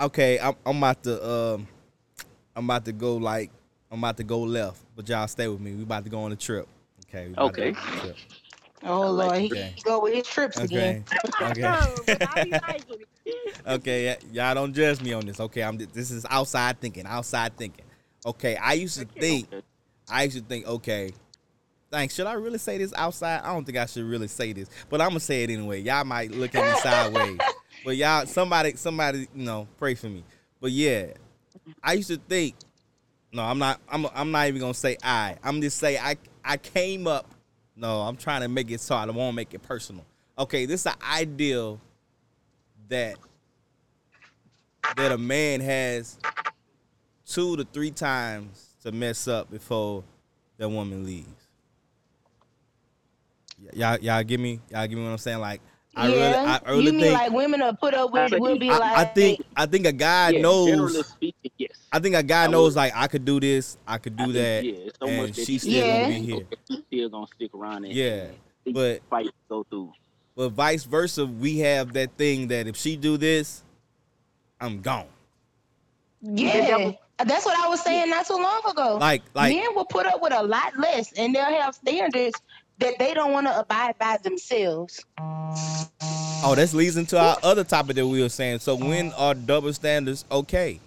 okay I'm, I'm about to um i'm about to go like i'm about to go left but y'all stay with me we about to go on a trip okay we about to Okay. Go on a trip. Oh I like Lord, he Okay. go with his trips okay again. okay No, but I be liking it. okay y'all don't judge me on this okay i'm this is outside thinking outside thinking okay i used to think i used to think okay thanks should i really say this outside i don't think i should really say this but i'm gonna say it anyway y'all might look at me sideways But y'all, somebody, somebody, you know, pray for me. But yeah, I used to think. No, I'm not. I'm. I'm not even gonna say I. I'm just say I. I came up. No, I'm trying to make it so I won't make it personal. Okay, this is an ideal that that a man has two to three times to mess up before that woman leaves. Y'all, y'all give me, y'all give me what I'm saying. Like, I really, yeah, I really you mean think. like women are put up with I- will be I, like I think I think a guy yeah, knows. Speaking, yes. I think a guy I knows would- like I could do this, I could do I think, that, yeah, it's so and much that she you still Yeah. gonna be here. She's still gonna stick around and Yeah, and but fight go through. but vice versa, we have that thing that if she do this, I'm gone. Yeah, that's what I was saying not too long ago. Like like Men will put up with a lot less, and they'll have standards that they don't want to abide by themselves. oh, that's leads into our other topic that we were saying. So when are double standards okay?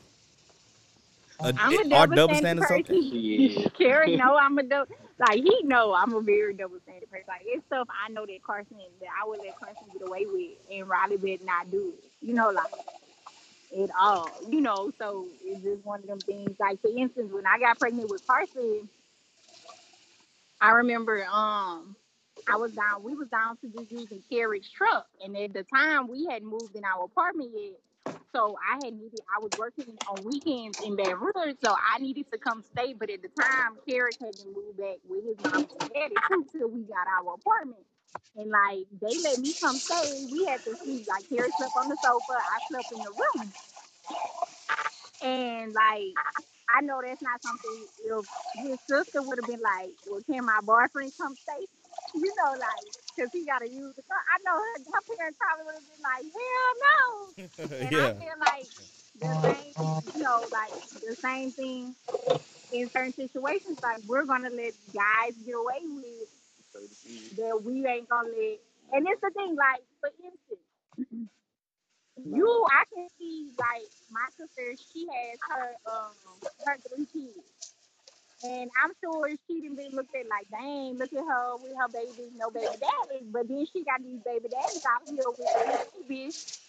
Uh, I'm a are double, double standard, standards person. okay? Yeah. Carrie, no, I'm a double. Like he know I'm a very double standard person. Like it's stuff I know that Carson that I would let Carson get away with, and Riley would not do it. You know, like at all. You know, so it's just one of them things. Like for instance, when I got pregnant with Carson, I remember um I was down. We was down to just using Carrie's truck, and at the time we hadn't moved in our apartment yet. So I had needed. I was working on weekends in Baton Rouge, so I needed to come stay. But at the time, Kerrick hadn't moved back with his mom and daddy until we got our apartment. And like they let me come stay. We had to sleep. Like Carrie slept on the sofa. I slept in the room. And like I know that's not something if his sister would have been like, Well, can my boyfriend come stay? You know, like, because he gotta use the car. I know her, her parents probably would have been like, Hell no. And I yeah, feel like the same, you know, like the same thing in certain situations. Like we're gonna let guys get away with that we ain't gonna let. And it's the thing, like for instance, you, I can see like my sister. She has her um her three kids. And I'm sure she didn't been looked at like, dang, look at her with her babies, no baby daddies. But then she got these baby daddies out here with their babies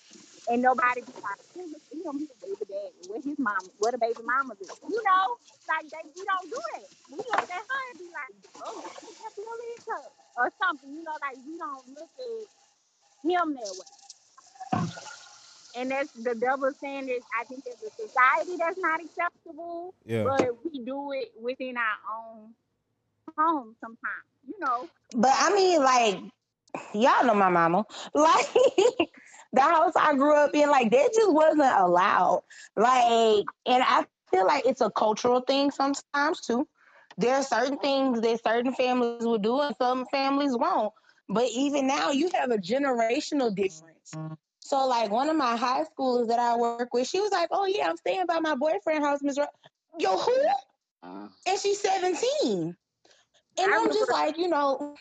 and nobody be like, "Hey, look at him, he's a baby daddy. Where his mama? Where the baby mama is? You know, like they, we don't do that. We look at her and be like, oh, that's really her or something. You know, like we don't look at him that way. And that's the double standard. I think as a society, that's not acceptable. yeah. But we do it within our own home sometimes. You know, But I mean, like, y'all know my mama. Like, the house I grew up in, like, that just wasn't allowed. Like, and I feel like it's a cultural thing sometimes too. There are certain things that certain families will do and some families won't. But even now, you have a generational difference. So, like, one of my high schoolers that I work with, she was like, "Oh yeah, I'm staying by my boyfriend house, Miss." Ro-. Yo, who? Uh, And she's 17. And I I'm just like, you know,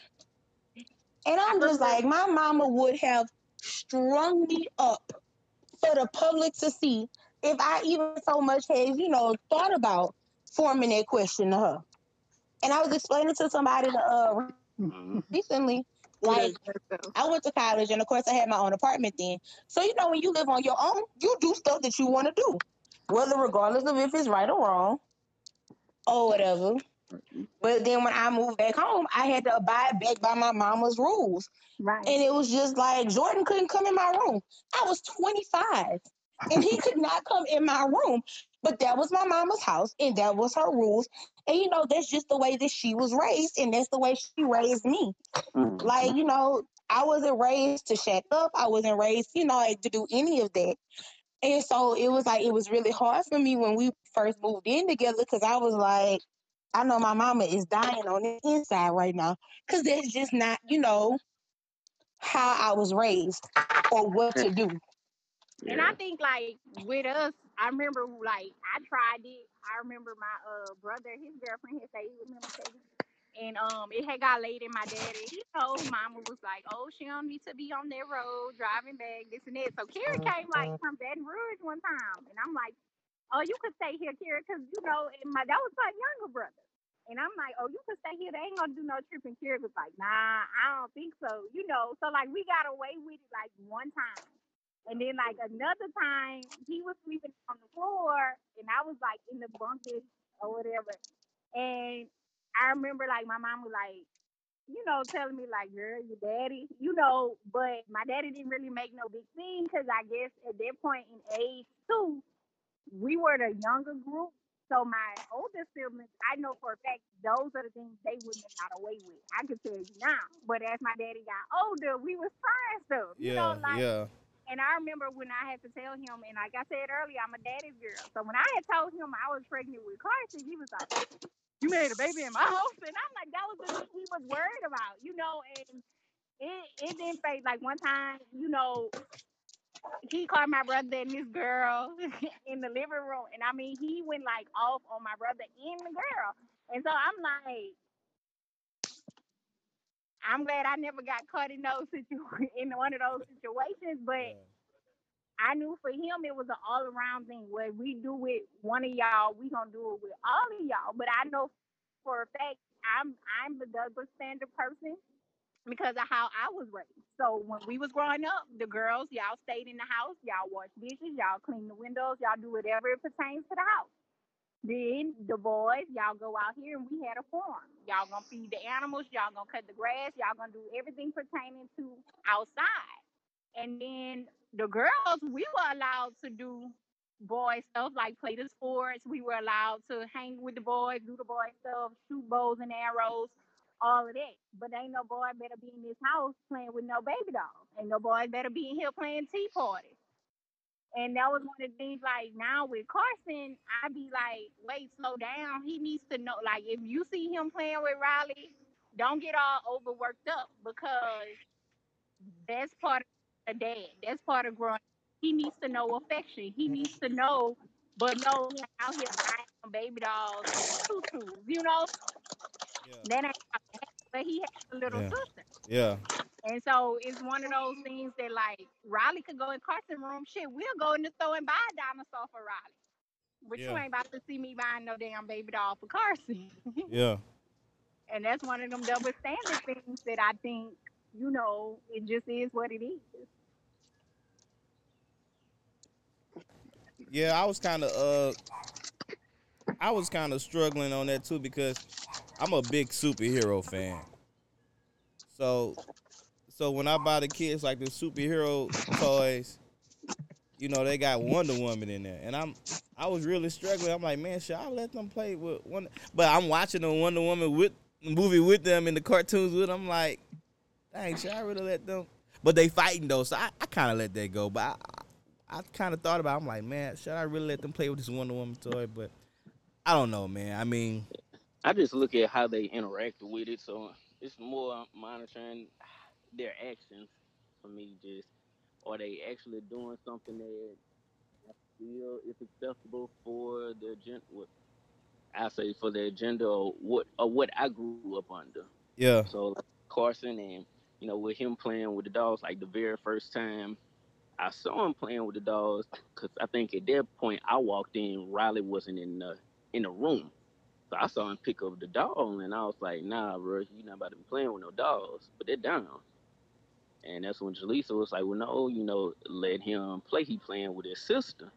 and I'm just like, my mama would have strung me up for the public to see if I even so much had, you know, thought about forming that question to her. And I was explaining to somebody uh, mm, recently, like, I went to college, and of course, I had my own apartment then. So, you know, when you live on your own, you do stuff that you want to do, whether regardless of if it's right or wrong or whatever. But then when I moved back home, I had to abide back by my mama's rules. Right. And it was just like Jordan couldn't come in my room. I was 25 and he could not come in my room. But that was my mama's house and that was her rules. And you know, that's just the way that she was raised and that's the way she raised me. Mhm. Like, you know, I wasn't raised to shut up. I wasn't raised, you know, like, to do any of that. And so it was like, it was really hard for me when we first moved in together because I was like, I know my mama is dying on the inside right now because that's just not, you know, how I was raised or what to do. And I think like with us, I remember like I tried it. I remember my uh brother, his girlfriend had stayed with stayed- and um it had got late in my daddy, you know, mama was like, Oh, she don't need to be on that road driving back, this and that. So Kira came like from Baton Rouge one time and I'm like, Oh, you could stay here, Kira, because you know, and my that was my younger brother. And I'm like, oh, you can stay here. They ain't gonna do no tripping. Kira was like, nah, I don't think so. You know, so like we got away with it like one time. And then like another time, he was sleeping on the floor, and I was like in the bunket or whatever. And I remember like my mom was like, you know, telling me like, girl, your daddy, you know, but my daddy didn't really make no big thing because I guess at that point in age too, we were the younger group. So my older siblings, I know for a fact those are the things they wouldn't have got away with. I can tell you now. But as my daddy got older, we was trying stuff. You Yeah, know, like yeah. And I remember when I had to tell him, and like I said earlier, I'm a daddy's girl. So when I had told him I was pregnant with Carson, he was like, "You made a baby in my house," and I'm like, "That was the thing he was worried about," you know. And it it didn't fade. Like one time, you know, he called my brother and this girl in the living room, and I mean, he went like off on my brother and the girl. And so I'm like, I'm glad I never got caught in those situ- in one of those situations, but. I knew for him it was an all around thing. Where we do with one of y'all, we gonna do it with all of y'all. But I know for a fact I'm I'm the double standard person because of how I was raised. So when we was growing up, the girls, y'all stayed in the house, y'all wash dishes, y'all clean the windows, y'all do whatever it pertains to the house. Then the boys, y'all go out here and we had a farm. Y'all gonna feed the animals, y'all gonna cut the grass, y'all gonna do everything pertaining to outside. And then the girls, we were allowed to do boy stuff like play the sports. We were allowed to hang with the boys, do the boy stuff, shoot bows and arrows, all of that. But ain't no boy better be in this house playing with no baby dolls. Ain't no boy better be in here playing tea parties. And that was one of the things like now with Carson, I be like, wait, slow down. He needs to know like if you see him playing with Riley, don't get all overworked up because that's part of a dad. That's part of growing. He needs to know affection. He needs to know, but no, he ain't out here buying baby dolls and tutus. You know, Yeah. that ain't. how it. But he has a little Yeah. sister, Yeah. And so it's one of those things that like Riley could go in Carson room. Shit, we'll go in the store and buy a dinosaur for Riley. But you ain't about to see me buying no damn baby doll for Carson. Yeah. and that's one of them double standard things that I think, you know, it just is what it is. Yeah, I was kind of uh I was kind of struggling on that too because I'm a big superhero fan. So so when I buy the kids like the superhero toys, you know, they got Wonder Woman in there. And I'm I was really struggling. I'm like, man, should I let them play with Wonder But I'm watching the Wonder Woman with movie with them and the cartoons with them. I'm like, dang, should I really let them? But they fighting though, so I, I kind of let that go. But I, I, I kind of thought about. it. I'm like, man, should I really let them play with this Wonder Woman toy? But I don't know, man. I mean, I just look at how they interact with it, so it's more monitoring their actions for me. Just are they actually doing something that I feel is acceptable for the gen? What I say for their gender or what or what I grew up under. yeah, So like Carson and you know with him playing with the dogs, like the very first time I saw him playing with the dogs, because I think at that point I walked in, Riley wasn't in the in the room. So I saw him pick up the dog, and I was like, "Nah, bro, you not about to be playing with no dogs." But they're down, and that's when Jaleesa was like, "Well, no, you know, let him play. He playing with his sister."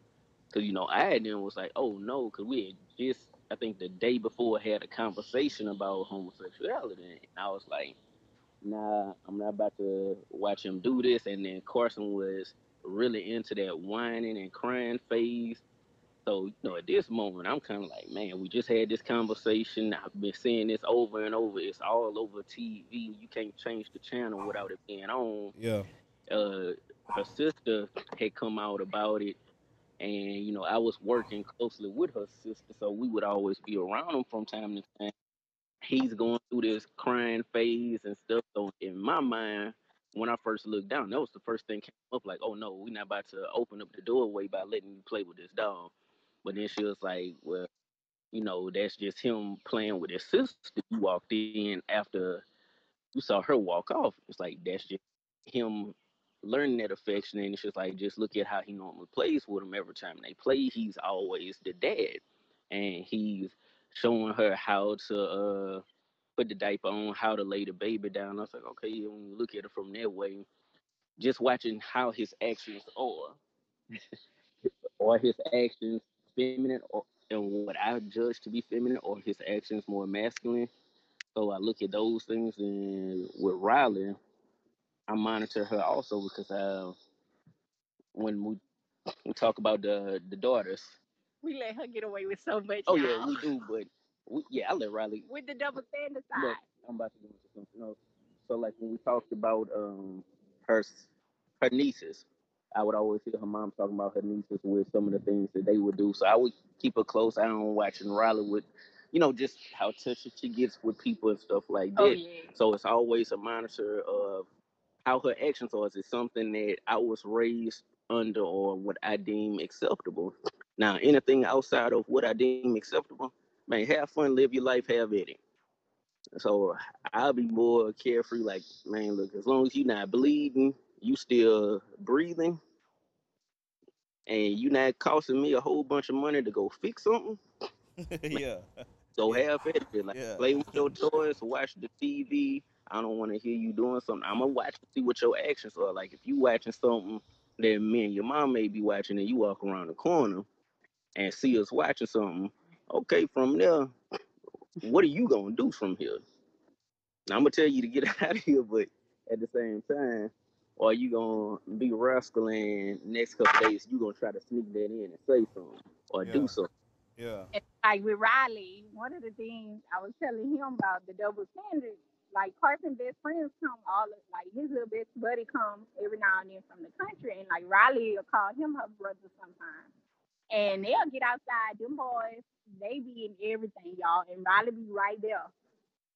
Cause you know, I them was like, "Oh no," cause we had just I think the day before had a conversation about homosexuality, and I was like, Nah, I'm not about to watch him do this. And then Carson was really into that whining and crying phase. So, you know, at this moment, I'm kind of like, man, we just had this conversation. I've been seeing this over and over. It's all over TV. You can't change the channel without it being on. Yeah. Uh, her sister had come out about it. And, you know, I was working closely with her sister. So we would always be around him from time to time. He's going through this crying phase and stuff. So, in my mind, when I first looked down, that was the first thing came up like, oh no, we're not about to open up the doorway by letting you play with this dog. But then she was like, well, you know, that's just him playing with his sister. You walked in after you saw her walk off. It's like, that's just him learning that affection. And it's just like, just look at how he normally plays with him every time they play. He's always the dad. And he's showing her how to uh, put the diaper on, how to lay the baby down. I was like, okay, when you look at it from that way, just watching how his actions are, or his actions feminine, or and what I judge to be feminine, or his actions more masculine. So I look at those things, and with Riley, I monitor her also because uh, when we we talk about the the daughters, We let her get away with so much. oh yeah, we do, but we, yeah, I let Riley With the double standard Look. I'm about to go into something else. So like when we talked about um her her nieces, I would always hear her mom talking about her nieces with some of the things that they would do. So I would keep a close eye on watching Riley with, you know, just how touchy she gets with people and stuff like oh, that. Oh yeah. So it's always a monitor of how her actions are. Is it something that I was raised under or what I deem acceptable? Now, anything outside of what I deem acceptable, man, have fun, live your life, have at it. So I'll be more carefree, like, man, look, as long as you're not bleeding, you still breathing, and you not costing me a whole bunch of money to go fix something, yeah. so Yeah. have at it. Like Yeah. play with your toys, watch the TV. I don't want to hear you doing something. I'm gonna watch and see what your actions are. Like if you watching something that me and your mom may be watching, and you walk around the corner and see us watching something, okay, from there, what are you gonna do from here? Now, I'm gonna tell you to get out of here, but at the same time, are you gonna be rascal and next couple days you gonna try to sneak that in and say something or Yeah. do something? Yeah. And like with Riley, one of the things I was telling him about the double standard, like Carson best friends come all of, like his little best buddy come every now and then from the country, and like Riley will call him her brother sometimes, and they'll get outside. Them boys, they be in everything, y'all, and Riley be right there.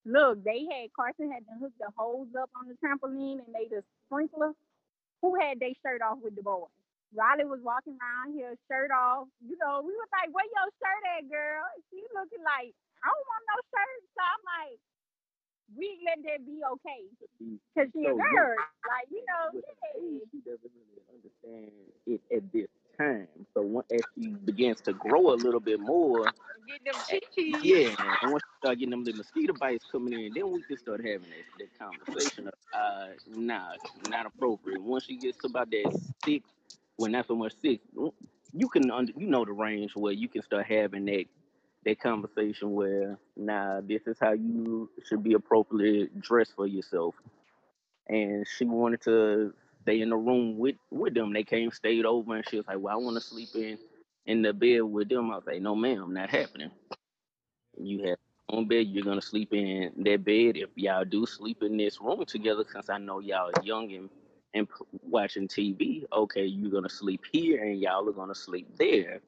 Look, they had Carson had to hook the hose up on the trampoline and they the sprinkler. Who had their shirt off with the boys? Riley was walking around here, shirt off. You know, we was like, "Where your shirt at, girl?" She looking like, "I don't want no shirt." So I'm like, "We let that be okay, cause she a So, yeah. nerd, like you know." with her yeah. age, she doesn't really understand it at this time. So when, as she begins to grow a little bit more, Get them chi-chis. yeah, and once you start getting them little mosquito bites coming in, then we can start having that, that conversation of, uh, nah, not appropriate. Once she gets to about that six, well, not so much six, you can, under, you know, the range where you can start having that that conversation where, nah, this is how you should be appropriately dressed for yourself. And she wanted to stay in the room with with them. They came, stayed over, and she was like, "Well, I want to sleep in in the bed with them." I was like, "No, ma'am, not happening." You have own bed. You're gonna sleep in that bed. If y'all do sleep in this room together, since I know y'all are young and and watching TV, okay, you're gonna sleep here, and y'all are gonna sleep there.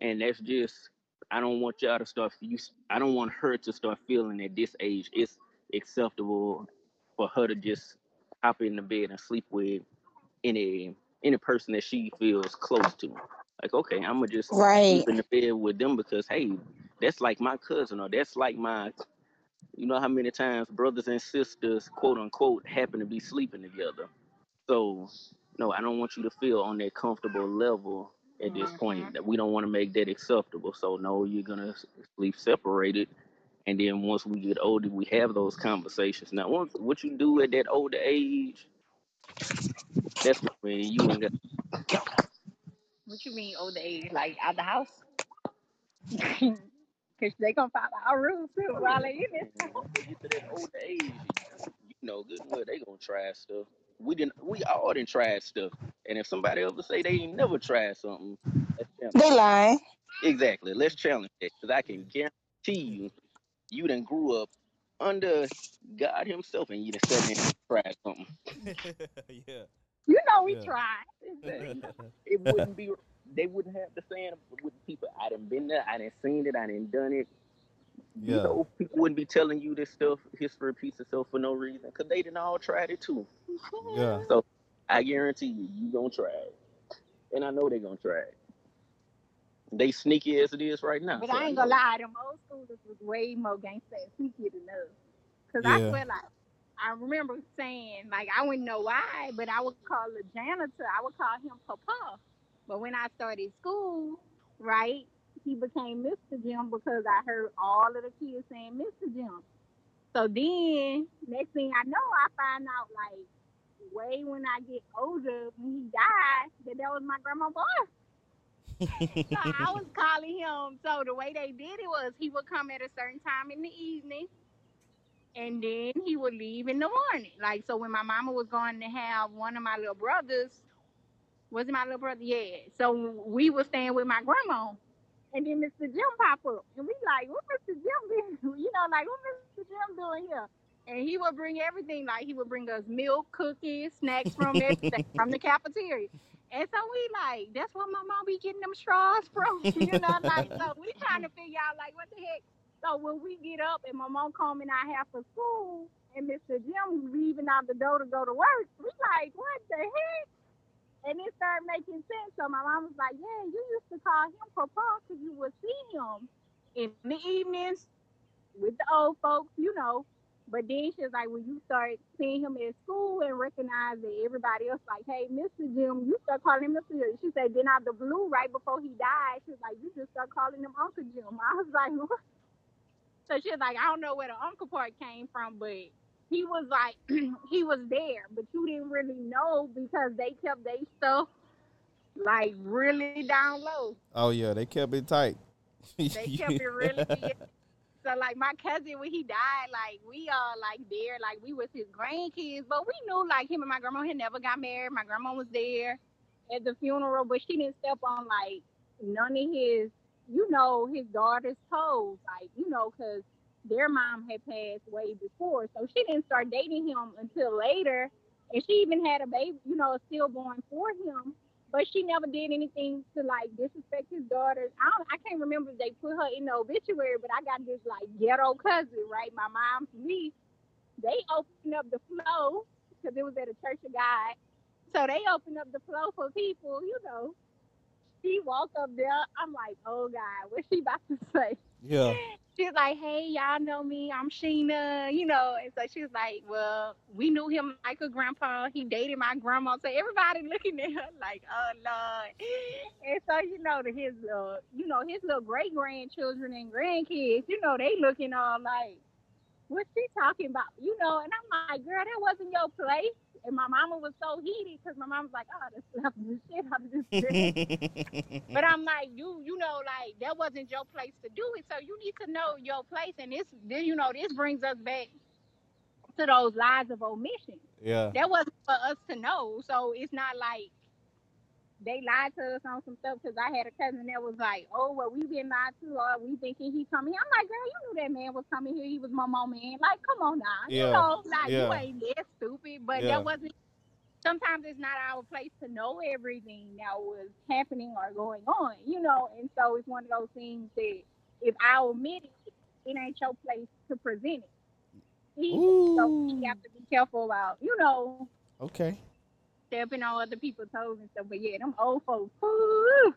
And that's just. I don't want y'all to start. You. I don't want her to start feeling at this age it's acceptable for her to just hop in the bed and sleep with any any person that she feels close to. Like, okay, I'm gonna just Right. sleep in the bed with them because hey, that's like my cousin or that's like my you know how many times brothers and sisters, quote unquote, happen to be sleeping together. So no, I don't want you to feel on that comfortable level at this point mm-hmm. that we don't want to make that acceptable. So no, you're gonna sleep separated. And then once we get older, we have those conversations. Now, once what you do at that older age, that's when you ain't got. What you mean older age? Like out the house? Cause they gonna follow our rules too while they in And this. once get to that older age, you know good and well they gonna try stuff. We didn't. We all didn't try stuff. And if somebody ever say they ain't never tried something, let's challenge. They lying. Exactly. Let's challenge that because I can guarantee you, you done grew up under God Himself and you done sat in and tried something. yeah. You know we Yeah. tried. It wouldn't be. They wouldn't have the saying with people. I done been there. I done seen it. I done done it. You Yeah. know, people wouldn't be telling you this stuff. History repeats itself for no reason because they done all tried it too. Yeah. So I guarantee you, you gonna try it, and I know they gonna try it. They sneaky as it is right now. But so I ain't gonna lie, them old schoolers was way more gangsta and sneaky than us. Cause I Yeah. feel like I remember saying like I wouldn't know why, but I would call the janitor. I would call him Papa. But when I started school, right, he became Mr. Jim because I heard all of the kids saying Mr. Jim. So then next thing I know, I find out like way when I get older when he died that that was my grandma boy. So I was calling him. So the way they did it was he would come at a certain time in the evening, and then he would leave in the morning. Like so, when my mama was going to have one of my little brothers, was it my little brother? Yeah. So we were staying with my grandma, and then Mr. Jim pop up, and we like, what Mr. Jim doing? You know, like what Mr. Jim doing here? And he would bring everything. Like he would bring us milk, cookies, snacks from everything from the cafeteria. And so we like, that's where my mom be getting them straws from. You know, like so we trying to figure out like what the heck. So when we get up and my mom coming out half for school and Mr. Jim leaving out the door to go to work, we like, what the heck? And it started making sense. So my mom was like, yeah, you used to call him Papa because you would see him in the evenings with the old folks, you know. But then she's like, when you start seeing him at school and recognize that everybody else like, hey, Mr. Jim, you start calling him Mr. Jim. She said, then out the blue, right before he died, she's like, you just start calling him Uncle Jim. I was like, what? So she's like, I don't know where the uncle part came from, but he was like, he was there, but you didn't really know because they kept their stuff like really down low. Oh yeah, they kept it tight. They kept it really. So like my cousin when he died, like we all like there, like we was his grandkids, but we knew like him and my grandma had never got married. My grandma was there at the funeral, but she didn't step on like none of his, you know, his daughter's toes, like you know, cause their mom had passed way before, so she didn't start dating him until later, and she even had a baby, you know, a stillborn for him. But she never did anything to like disrespect his daughters. I don't, I can't remember if they put her in the obituary, but I got this like ghetto cousin, right? My mom's niece. They opened up the flow because it was at a church of God. So they opened up the flow for people, you know. She walked up there. I'm like, oh God, what's she about to say? Yeah. She's like, hey, y'all know me. I'm Sheena, you know. And so she was like, well, we knew him like a grandpa. He dated my grandma. So everybody looking at her like, oh, Lord. And so, you know, to his little, you know, his little great grandchildren and grandkids, you know, they looking all like, what's she talking about? You know, and I'm like, girl, that wasn't your place. And my mama was so heated because my mom was like, oh, this the shit out of this. But I'm like, you, you know, like that wasn't your place to do it. So you need to know your place. And this, this you know, this brings us back to those lies of omission. yeah. That wasn't for us to know. So it's not like they lied to us on some stuff. Because I had a cousin that was like, oh, well, we been lied to, or we thinking he coming. I'm like, girl, you knew that man was coming here. He was my mom man. Like, come on now. Yeah, You know, like yeah. you ain't that stupid. But Yeah. that wasn't sometimes it's not our place to know everything that was happening or going on, you know. And so it's one of those things that if I omit it, it ain't your place to present it. He, so Ooh. we have to be careful about, you know, Okay. Stepping on other people's toes and stuff. But yeah, them old folks, whoo,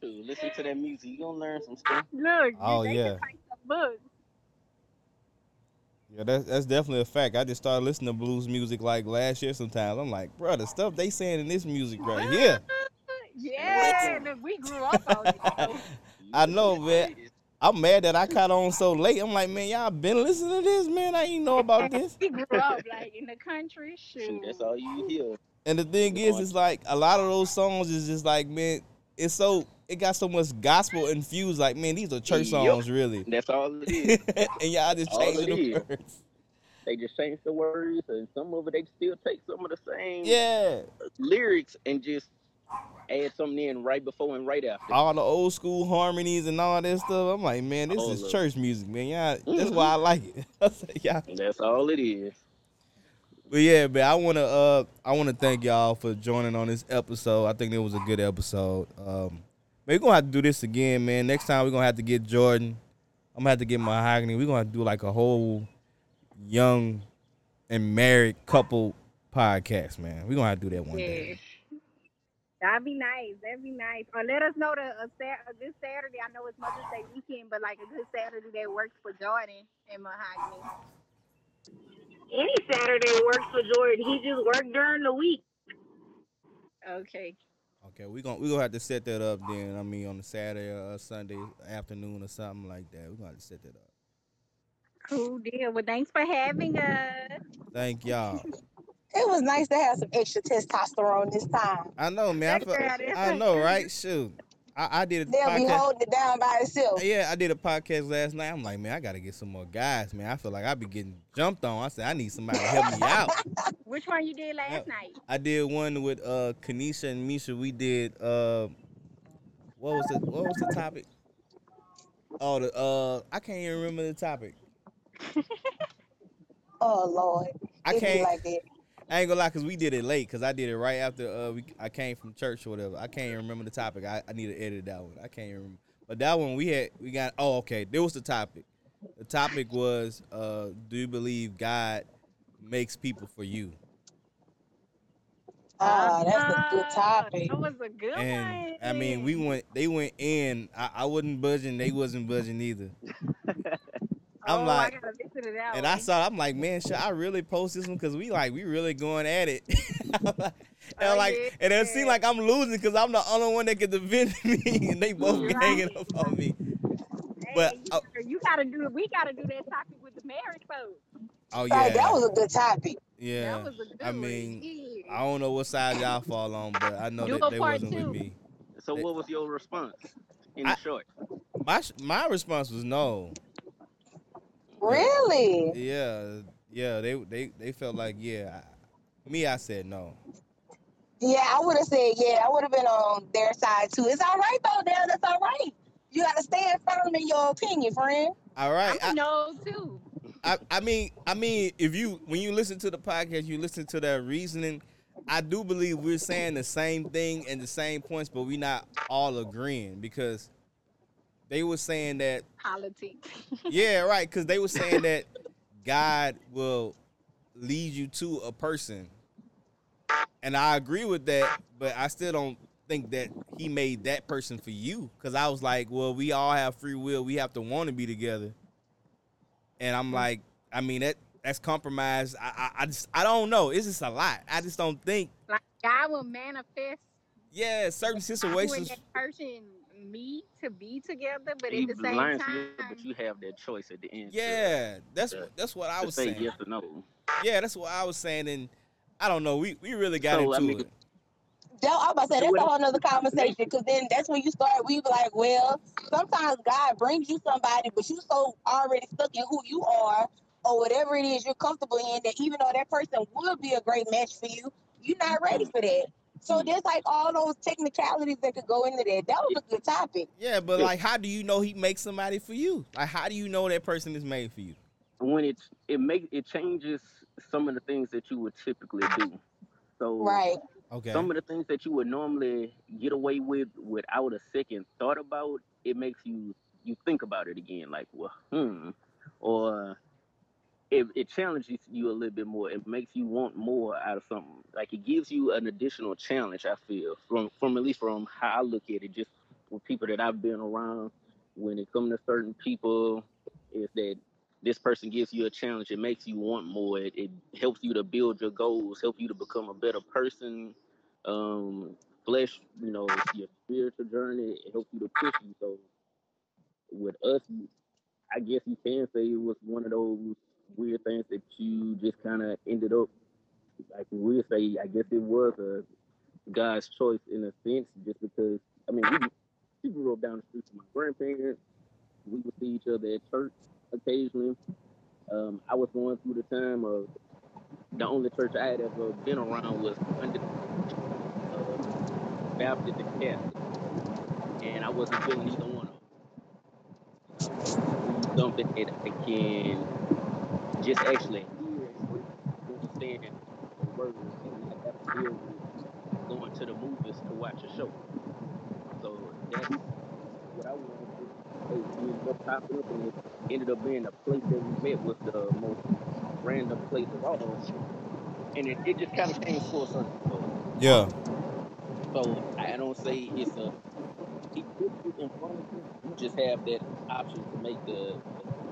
Dude, listen to that music. You gonna learn some stuff. look, Oh, they yeah. can write some books. Yeah, that's that's definitely a fact. I just started listening to blues music like last year. Sometimes I'm like, bro, the stuff they saying in this music right here. Yeah, look, we grew up on it. I know, man. I'm mad that I caught on so late. I'm like, man, y'all been listening to this, man. I ain't know about this. We grew up like in the country. Shoot. Shoot, that's all you hear. And the thing is, it's like a lot of those songs is just like, man, it's so it got so much gospel infused. Like, man, these are church songs, really. That's all it is. and y'all just changing the is. words. they just change the words, and some of it they still take some of the same Yeah, lyrics and just add something in right before and right after. all the old school harmonies and all that stuff. I'm like, man, this is church music, man. Yeah, that's Mhm. why I like it. Yeah. That's all it is. But yeah, man, I wanna uh I wanna thank y'all for joining on this episode. I think it was a good episode. Um we're gonna have to do this again, man. Next time we're gonna have to get Jordan. I'm gonna have to get Mahogany. We're gonna have to do like a whole young and married couple podcast, man. We're gonna have to do that one Yeah. day. That'd be nice. That'd be nice. Or let us know the this Saturday. I know it's Mother's Day weekend, but like a good Saturday that works for Jordan and Mahogany. Any Saturday works for Jordan. He just worked during the week. Okay. Okay, we're gonna we gonna have to set that up then. I mean on a Saturday or a Sunday afternoon or something like that. We're gonna have to set that up. Cool deal. Well, thanks for having us. Thank y'all. It was nice to have some extra testosterone this time. I know, man. I, Thanks, felt, Daddy. I know, right? Shoot. I, I did a They'll be podcast. holding it down by itself. Yeah, I did a podcast last night. I'm like, man, I gotta get some more guys, man. I feel like I be getting jumped on. I said, I need somebody to help me out. Which one you did last Yep. night? I did one with uh Kanisha and Misha. We did uh what was the what was the topic? Oh the uh I can't even remember the topic. Oh Lord, I it can't like that. I ain't gonna lie, cause we did it late, cause I did it right after uh we I came from church or whatever. I can't even remember the topic. I, I need to edit that one. I can't even remember. But that one we had we got oh okay, there was the topic. The topic was uh do you believe God makes people for you? Ah, that's a good topic. That was a good And one. I mean we went they went in. I, I wasn't budging, they wasn't budging either. I'm oh, like I gotta listen to that and I saw I'm like, man, should I really post this one? Cause we like we really going at it. and Oh, like yeah. and it seemed like I'm losing because I'm the only one that can defend me and they both be Right. hanging up on me. Hey, but, you, uh, you gotta do we gotta do that topic with the married folks. Oh Right, yeah. that was a good topic. yeah. That was a good I mean, Yeah. I don't know what side y'all fall on, but I know Do that they wasn't two. with me. So what was your response in I- short? My my response was no. Really? Yeah, yeah. They they they felt like yeah. I, me, I said no. Yeah, I would have said yeah. I would have been on their side too. It's all right though, Dad. That's all right. You gotta stand firm in your opinion, friend. All right. I'm I, a no too. I, I mean, I mean, if you when you listen to the podcast, you listen to that reasoning. I do believe we're saying the same thing and the same points, but we're not all agreeing because they were saying that Politics. yeah, right. Because they were saying that God will lead you to a person, and I agree with that. But I still don't think that He made that person for you. Because I was like, well, we all have free will. We have to want to be together. And I'm like, I mean that that's compromise. I, I I just I don't know. It's just a lot. I just don't think. like God will manifest Yeah, certain situations. that person me to be together, but You at the same lying to time, you, but you have that choice at the end. to- Yeah, that's to- what that's what I was say saying. yes or no. Yeah, that's what I was saying, and I don't know. We we really got So, I into mean, it. That, I'm about to say that's a whole nother conversation because then that's when you start. We be like, well, sometimes God brings you somebody, but you so already stuck in who you are or whatever it is you're comfortable in that even though that person would be a great match for you, you're not ready mm-hmm. for that. So there's like all those technicalities that could go into that. That was a good topic. Yeah, but like, how do you know he makes somebody for you? Like, how do you know that person is made for you? When it it makes it changes some of the things that you would typically do. So Right. Okay. some of the things that you would normally get away with without a second thought about, it makes you you think about it again, like, well, hmm, or it, it challenges you a little bit more. It makes you want more out of something. Like it gives you an additional challenge. I feel from from at least from how I look at it, just with people that I've been around. When it comes to certain people, is that this person gives you a challenge. It makes you want more. It, it helps you to build your goals, help you to become a better person. Um, flesh, you know, your spiritual journey. It helps you to push you. So with us, I guess you can say it was one of those weird things that you just kind of ended up like we say. I guess it was a God's choice in a sense, just because. I mean, we she grew up down the street from my grandparents. We would see each other at church occasionally. Um, I was going through the time of the only church I had ever been around was under uh, Baptist and Catholic, and I wasn't feeling either one of them. Something that I can just actually hear and the words and not have to deal with going to the movies to watch a show. So that's what I wanted to do. Hey, we ended up popping up and it ended up being the place that we met was the most random place of all. And it, it just kind of came full circle. So, Yeah. so I don't say it's a he put you in front of you. You just have that option to make the,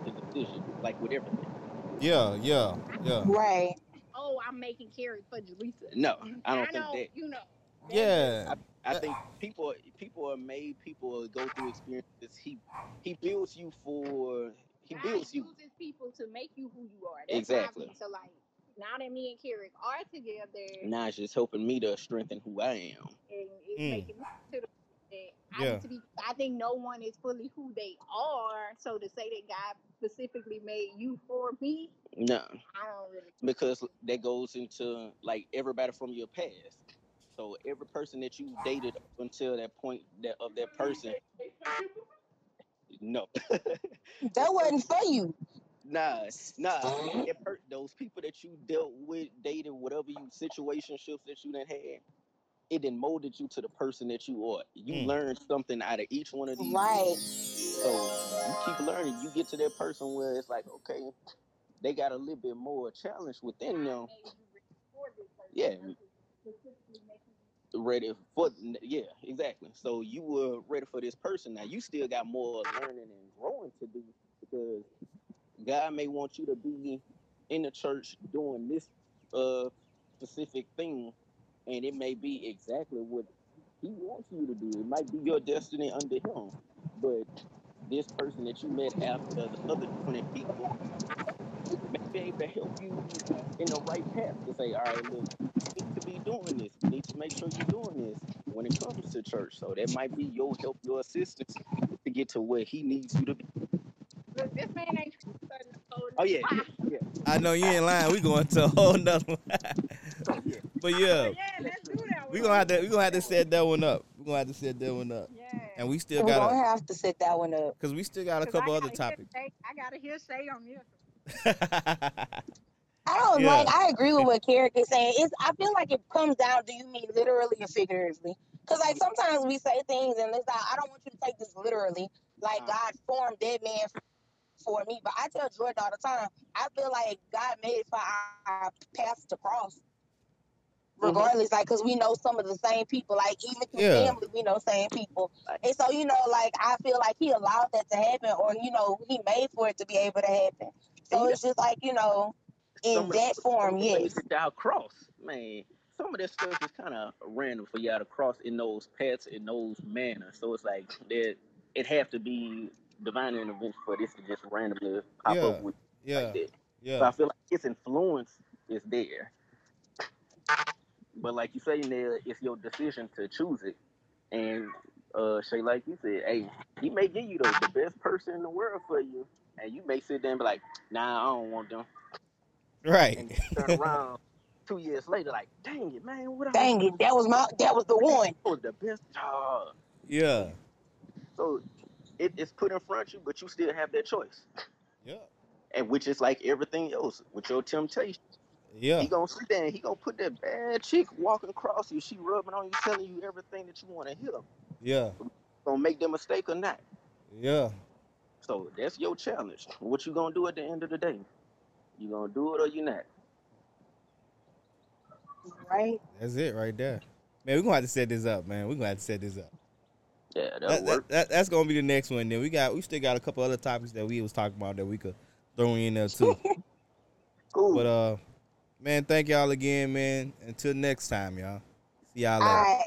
the decision, like with everything. Yeah. Yeah. Yeah. Right. Oh, I'm making Kerrick for Jaleesa. No, I don't think know, that. you know. Yeah. I think people people are made. People go through experiences. He he builds you for he God builds you. uses people to make you who you are. That's Exactly. How I so like now that me and Kerrick are together Now it's just helping me to strengthen who I am. and it's Mm. making me to the point I Yeah. need to be I think no one is fully who they are. So to say that God specifically made you for me, No, I don't really because that goes into like everybody from your past. So every person that you dated up until that point that of that person, no, That wasn't for you. nah, nah. That per- those people that you dealt with, dated, whatever you situationships that you done had, it then molded you to the person that you are. You Mm. learned something out of each one of these. Right. So you keep learning. You get to that person where it's like, okay, they got a little bit more challenge within them. made ready for this Yeah. versus specifically making you ready for yeah exactly so you were ready for this person now you still got more learning and growing to do because god may want you to be in the church doing this uh specific thing and it may be exactly what he wants you to do it might be your destiny under him but this person that you met after the other 20 people may be able to help you in the right path to say, all right, look, you need to be doing this. You need to make sure you're doing this when it comes to church. So that might be your help, your assistance to get to where he needs you to be. Look, this man ain't trying to hold Oh yeah, yeah, I know you ain't lying. We going to a whole nother one. yeah. But yeah, Yeah, let's do that. we gonna have to we gonna have to set that one up. We gonna have to set that one up. Yeah. And we still gotta. We're got gonna have to set that one up. cause we still got a couple other topics. Shay- I gotta hear Shay on this. I don't Yeah. like. I agree with what Kerrick is saying. It's. I feel like it comes down. Do you mean literally or figuratively? Because like sometimes we say things and it's like I don't want you to take this literally. Like Uh. God formed that man for me, but I tell Jordan all the time. I feel like God made it for our paths to cross. Mm-hmm. Regardless, like, cause we know some of the same people. Like, even through Yeah. family, we know same people. And so, you know, like, I feel like He allowed that to happen, or you know, He made for it to be able to happen. So And it's just like, you know, in Some that the- form, of the yes. that y'all cross, man. Some of that stuff is kind of random for y'all to cross in those paths in those manners. So it's like that. It have to be divine intervention for this to just randomly pop Yeah. up with yeah, like that. So yeah, I feel like its influence is there. But like you say, Nell, it's your decision to choose it. And uh Shay, like you said, hey, he may give you the, the best person in the world for you. And you may sit there and be like, nah, I don't want them. right. And turn around two years later, like, dang it, man, what I Dang it, that was my, that was the one. was the best job. yeah, So it, it's put in front of you, but you still have that choice. yeah, And which is like everything else with your temptation. Yeah, He gonna sit there and he gonna put that bad chick walking across you. She rubbing on you, telling you everything that you want to hear. yeah, Gonna make the mistake or not. yeah. So that's your challenge. What you gonna do at the end of the day? You gonna do it or you not? Right? That's it right there. Man, we're gonna have to set this up, man. We're gonna have to set this up. Yeah, that'll That, work. that, that, that's gonna be the next one. Then we got we still got a couple other topics that we was talking about that we could throw in there too. Cool. but uh, man, thank y'all again, man. Until next time, y'all. See y'all later.